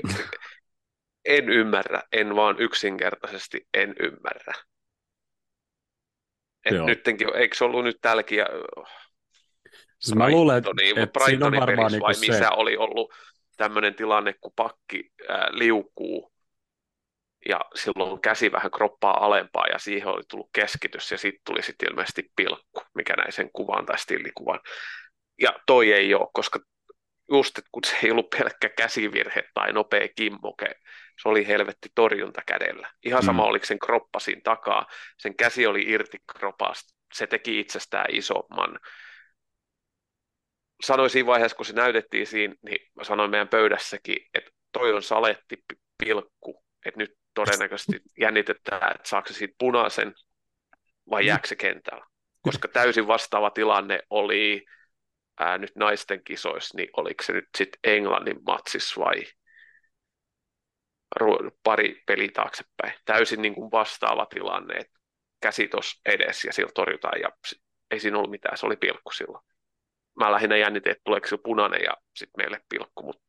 En ymmärrä, en vaan yksinkertaisesti en ymmärrä. Et nyttenkin, eikö se ollut nyt tälläkin, Siis mä luulen, että, että siinä on varmaan niin vai se. missä oli ollut tämmöinen tilanne, kun pakki ää, liukuu ja silloin käsi vähän kroppaa alempaa ja siihen oli tullut keskitys ja sitten tuli sitten ilmeisesti pilkku, mikä näin sen kuvan tai stillikuvan. Ja toi ei ole, koska just, että kun se ei ollut pelkkä käsivirhe tai nopea kimmoke, se oli helvetti torjunta kädellä. Ihan sama, mm. oliko sen kroppa siinä takaa, sen käsi oli irti kropasta, se teki itsestään isomman. Sanoin siinä vaiheessa, kun se näytettiin siinä, niin mä sanoin meidän pöydässäkin, että toi on saletti pilkku, että nyt todennäköisesti jännitetään, että saako se siitä punaisen vai jääkö se kentällä. Koska täysin vastaava tilanne oli ää, nyt naisten kisoissa, niin oliko se nyt sitten Englannin matsissa vai pari peli taaksepäin. Täysin niin kuin vastaava tilanne, että käsi tuossa edes ja sillä torjutaan ja ei siinä ollut mitään, se oli pilkku silloin. Mä lähinnä jännitin, että tuleeko se punainen ja sitten meille pilkku, mutta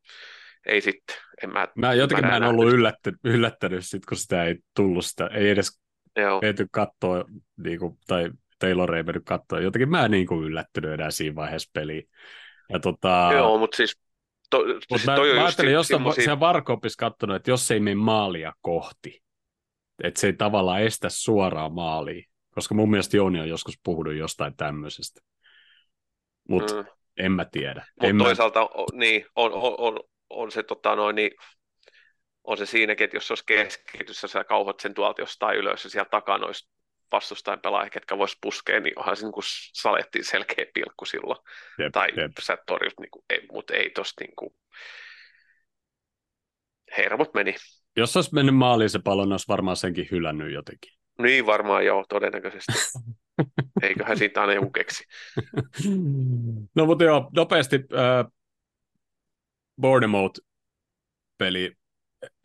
ei sitten. En mä, mä jotenkin mä en ollut yllätty, yllättänyt, sit, kun sitä ei tullut sitä, ei edes ehty katsoa, niin kuin, tai Taylor ei mennyt katsoa. Jotenkin mä en niin kuin yllättynyt enää siinä vaiheessa peliä. Ja tota... Joo, mutta siis To, Mut siis mä, mä ajattelin, jos semmosia... siellä Varkopissa katsonut, että jos se ei mene maalia kohti, että se ei tavallaan estä suoraan maaliin, koska mun mielestä Jouni on joskus puhunut jostain tämmöisestä. Mutta mm. en mä tiedä. Mutta toisaalta mä... niin, on, on, on, on, se tota noin, niin, on se siinäkin, että jos se olisi keskitys sä kauhot sen tuolta jostain ylös ja siellä takana olisi vastustajan pelaajia, ketkä vois puskea, niin onhan se niin kuin salettiin selkeä pilkku silloin. Jep, tai jep. sä torjut, niin kuin, ei, mutta ei tosta niin kuin... hermot meni. Jos olisi mennyt maaliin se pallo, niin olisi varmaan senkin hylännyt jotenkin. Niin varmaan joo, todennäköisesti. Eiköhän siitä aina joku keksi. no mutta joo, nopeasti äh, Bournemouth-peli,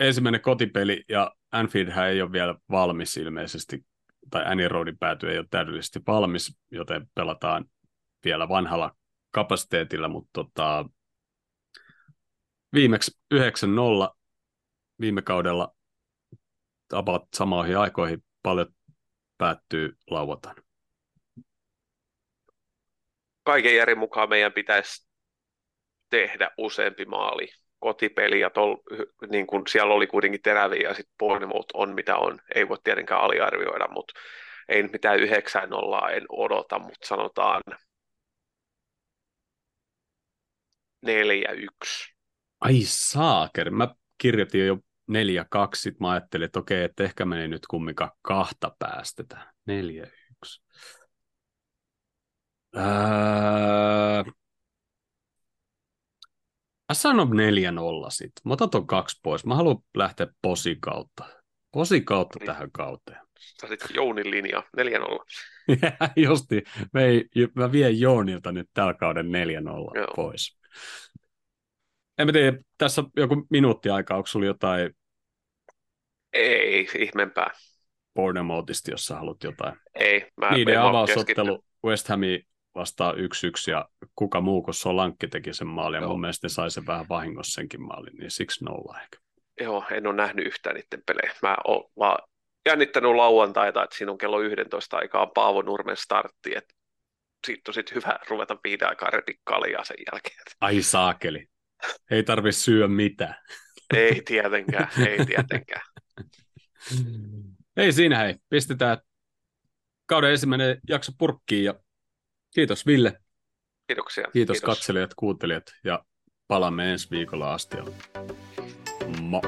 ensimmäinen kotipeli, ja Anfield ei ole vielä valmis ilmeisesti tai Annie Roadin pääty ei ole täydellisesti valmis, joten pelataan vielä vanhalla kapasiteetilla, mutta tota, viimeksi 9-0 viime kaudella about samoihin aikoihin paljon päättyy lauantaina. Kaiken järjen mukaan meidän pitäisi tehdä useampi maali kotipeli ja tol, niin kun siellä oli kuitenkin teräviä ja sitten Bournemouth on mitä on. Ei voi tietenkään aliarvioida, mutta ei nyt mitään 9 nollaa en odota, mutta sanotaan 4-1. Ai saaker, mä kirjoitin jo 4-2, sitten mä ajattelin, että okei, että ehkä menee nyt kumminkaan kahta päästetään. 4-1. Öö, Mä sanon 4-0 sitten. Mä otan ton kaksi pois. Mä haluan lähteä posi kautta. Posi kautta niin. tähän kauteen. Sä sit Jounin linja, 4-0. Justi, mä, ei, mä vien Jounilta nyt tällä kauden 4-0 Joo. pois. En mä tiedä, tässä joku minuutti aikaa, onko sulla jotain... Ei, ihmeempää. Bournemouthista, jos sä haluat jotain. Ei, mä Niiden avausottelu West Hami vastaa yksi yksi ja kuka muu kuin Solankki teki sen maalin. Ja mun mielestä ne sai sen vähän vahingossa senkin maalin, niin siksi nolla ehkä. Joo, en ole nähnyt yhtään niiden pelejä. Mä oon vaan jännittänyt lauantaita, että siinä on kello 11 aikaa Paavo Nurmen startti, että siitä on sitten hyvä ruveta viiden aikaa redikkaaliaa sen jälkeen. Ai saakeli. Ei tarvi syödä mitään. Ei tietenkään, ei tietenkään. ei siinä hei, pistetään kauden ensimmäinen jakso purkkiin ja Kiitos Ville. Kiitoksia. Kiitos, Kiitos. katselijat, kuuntelijat ja palaamme ensi viikolla asti. Mo.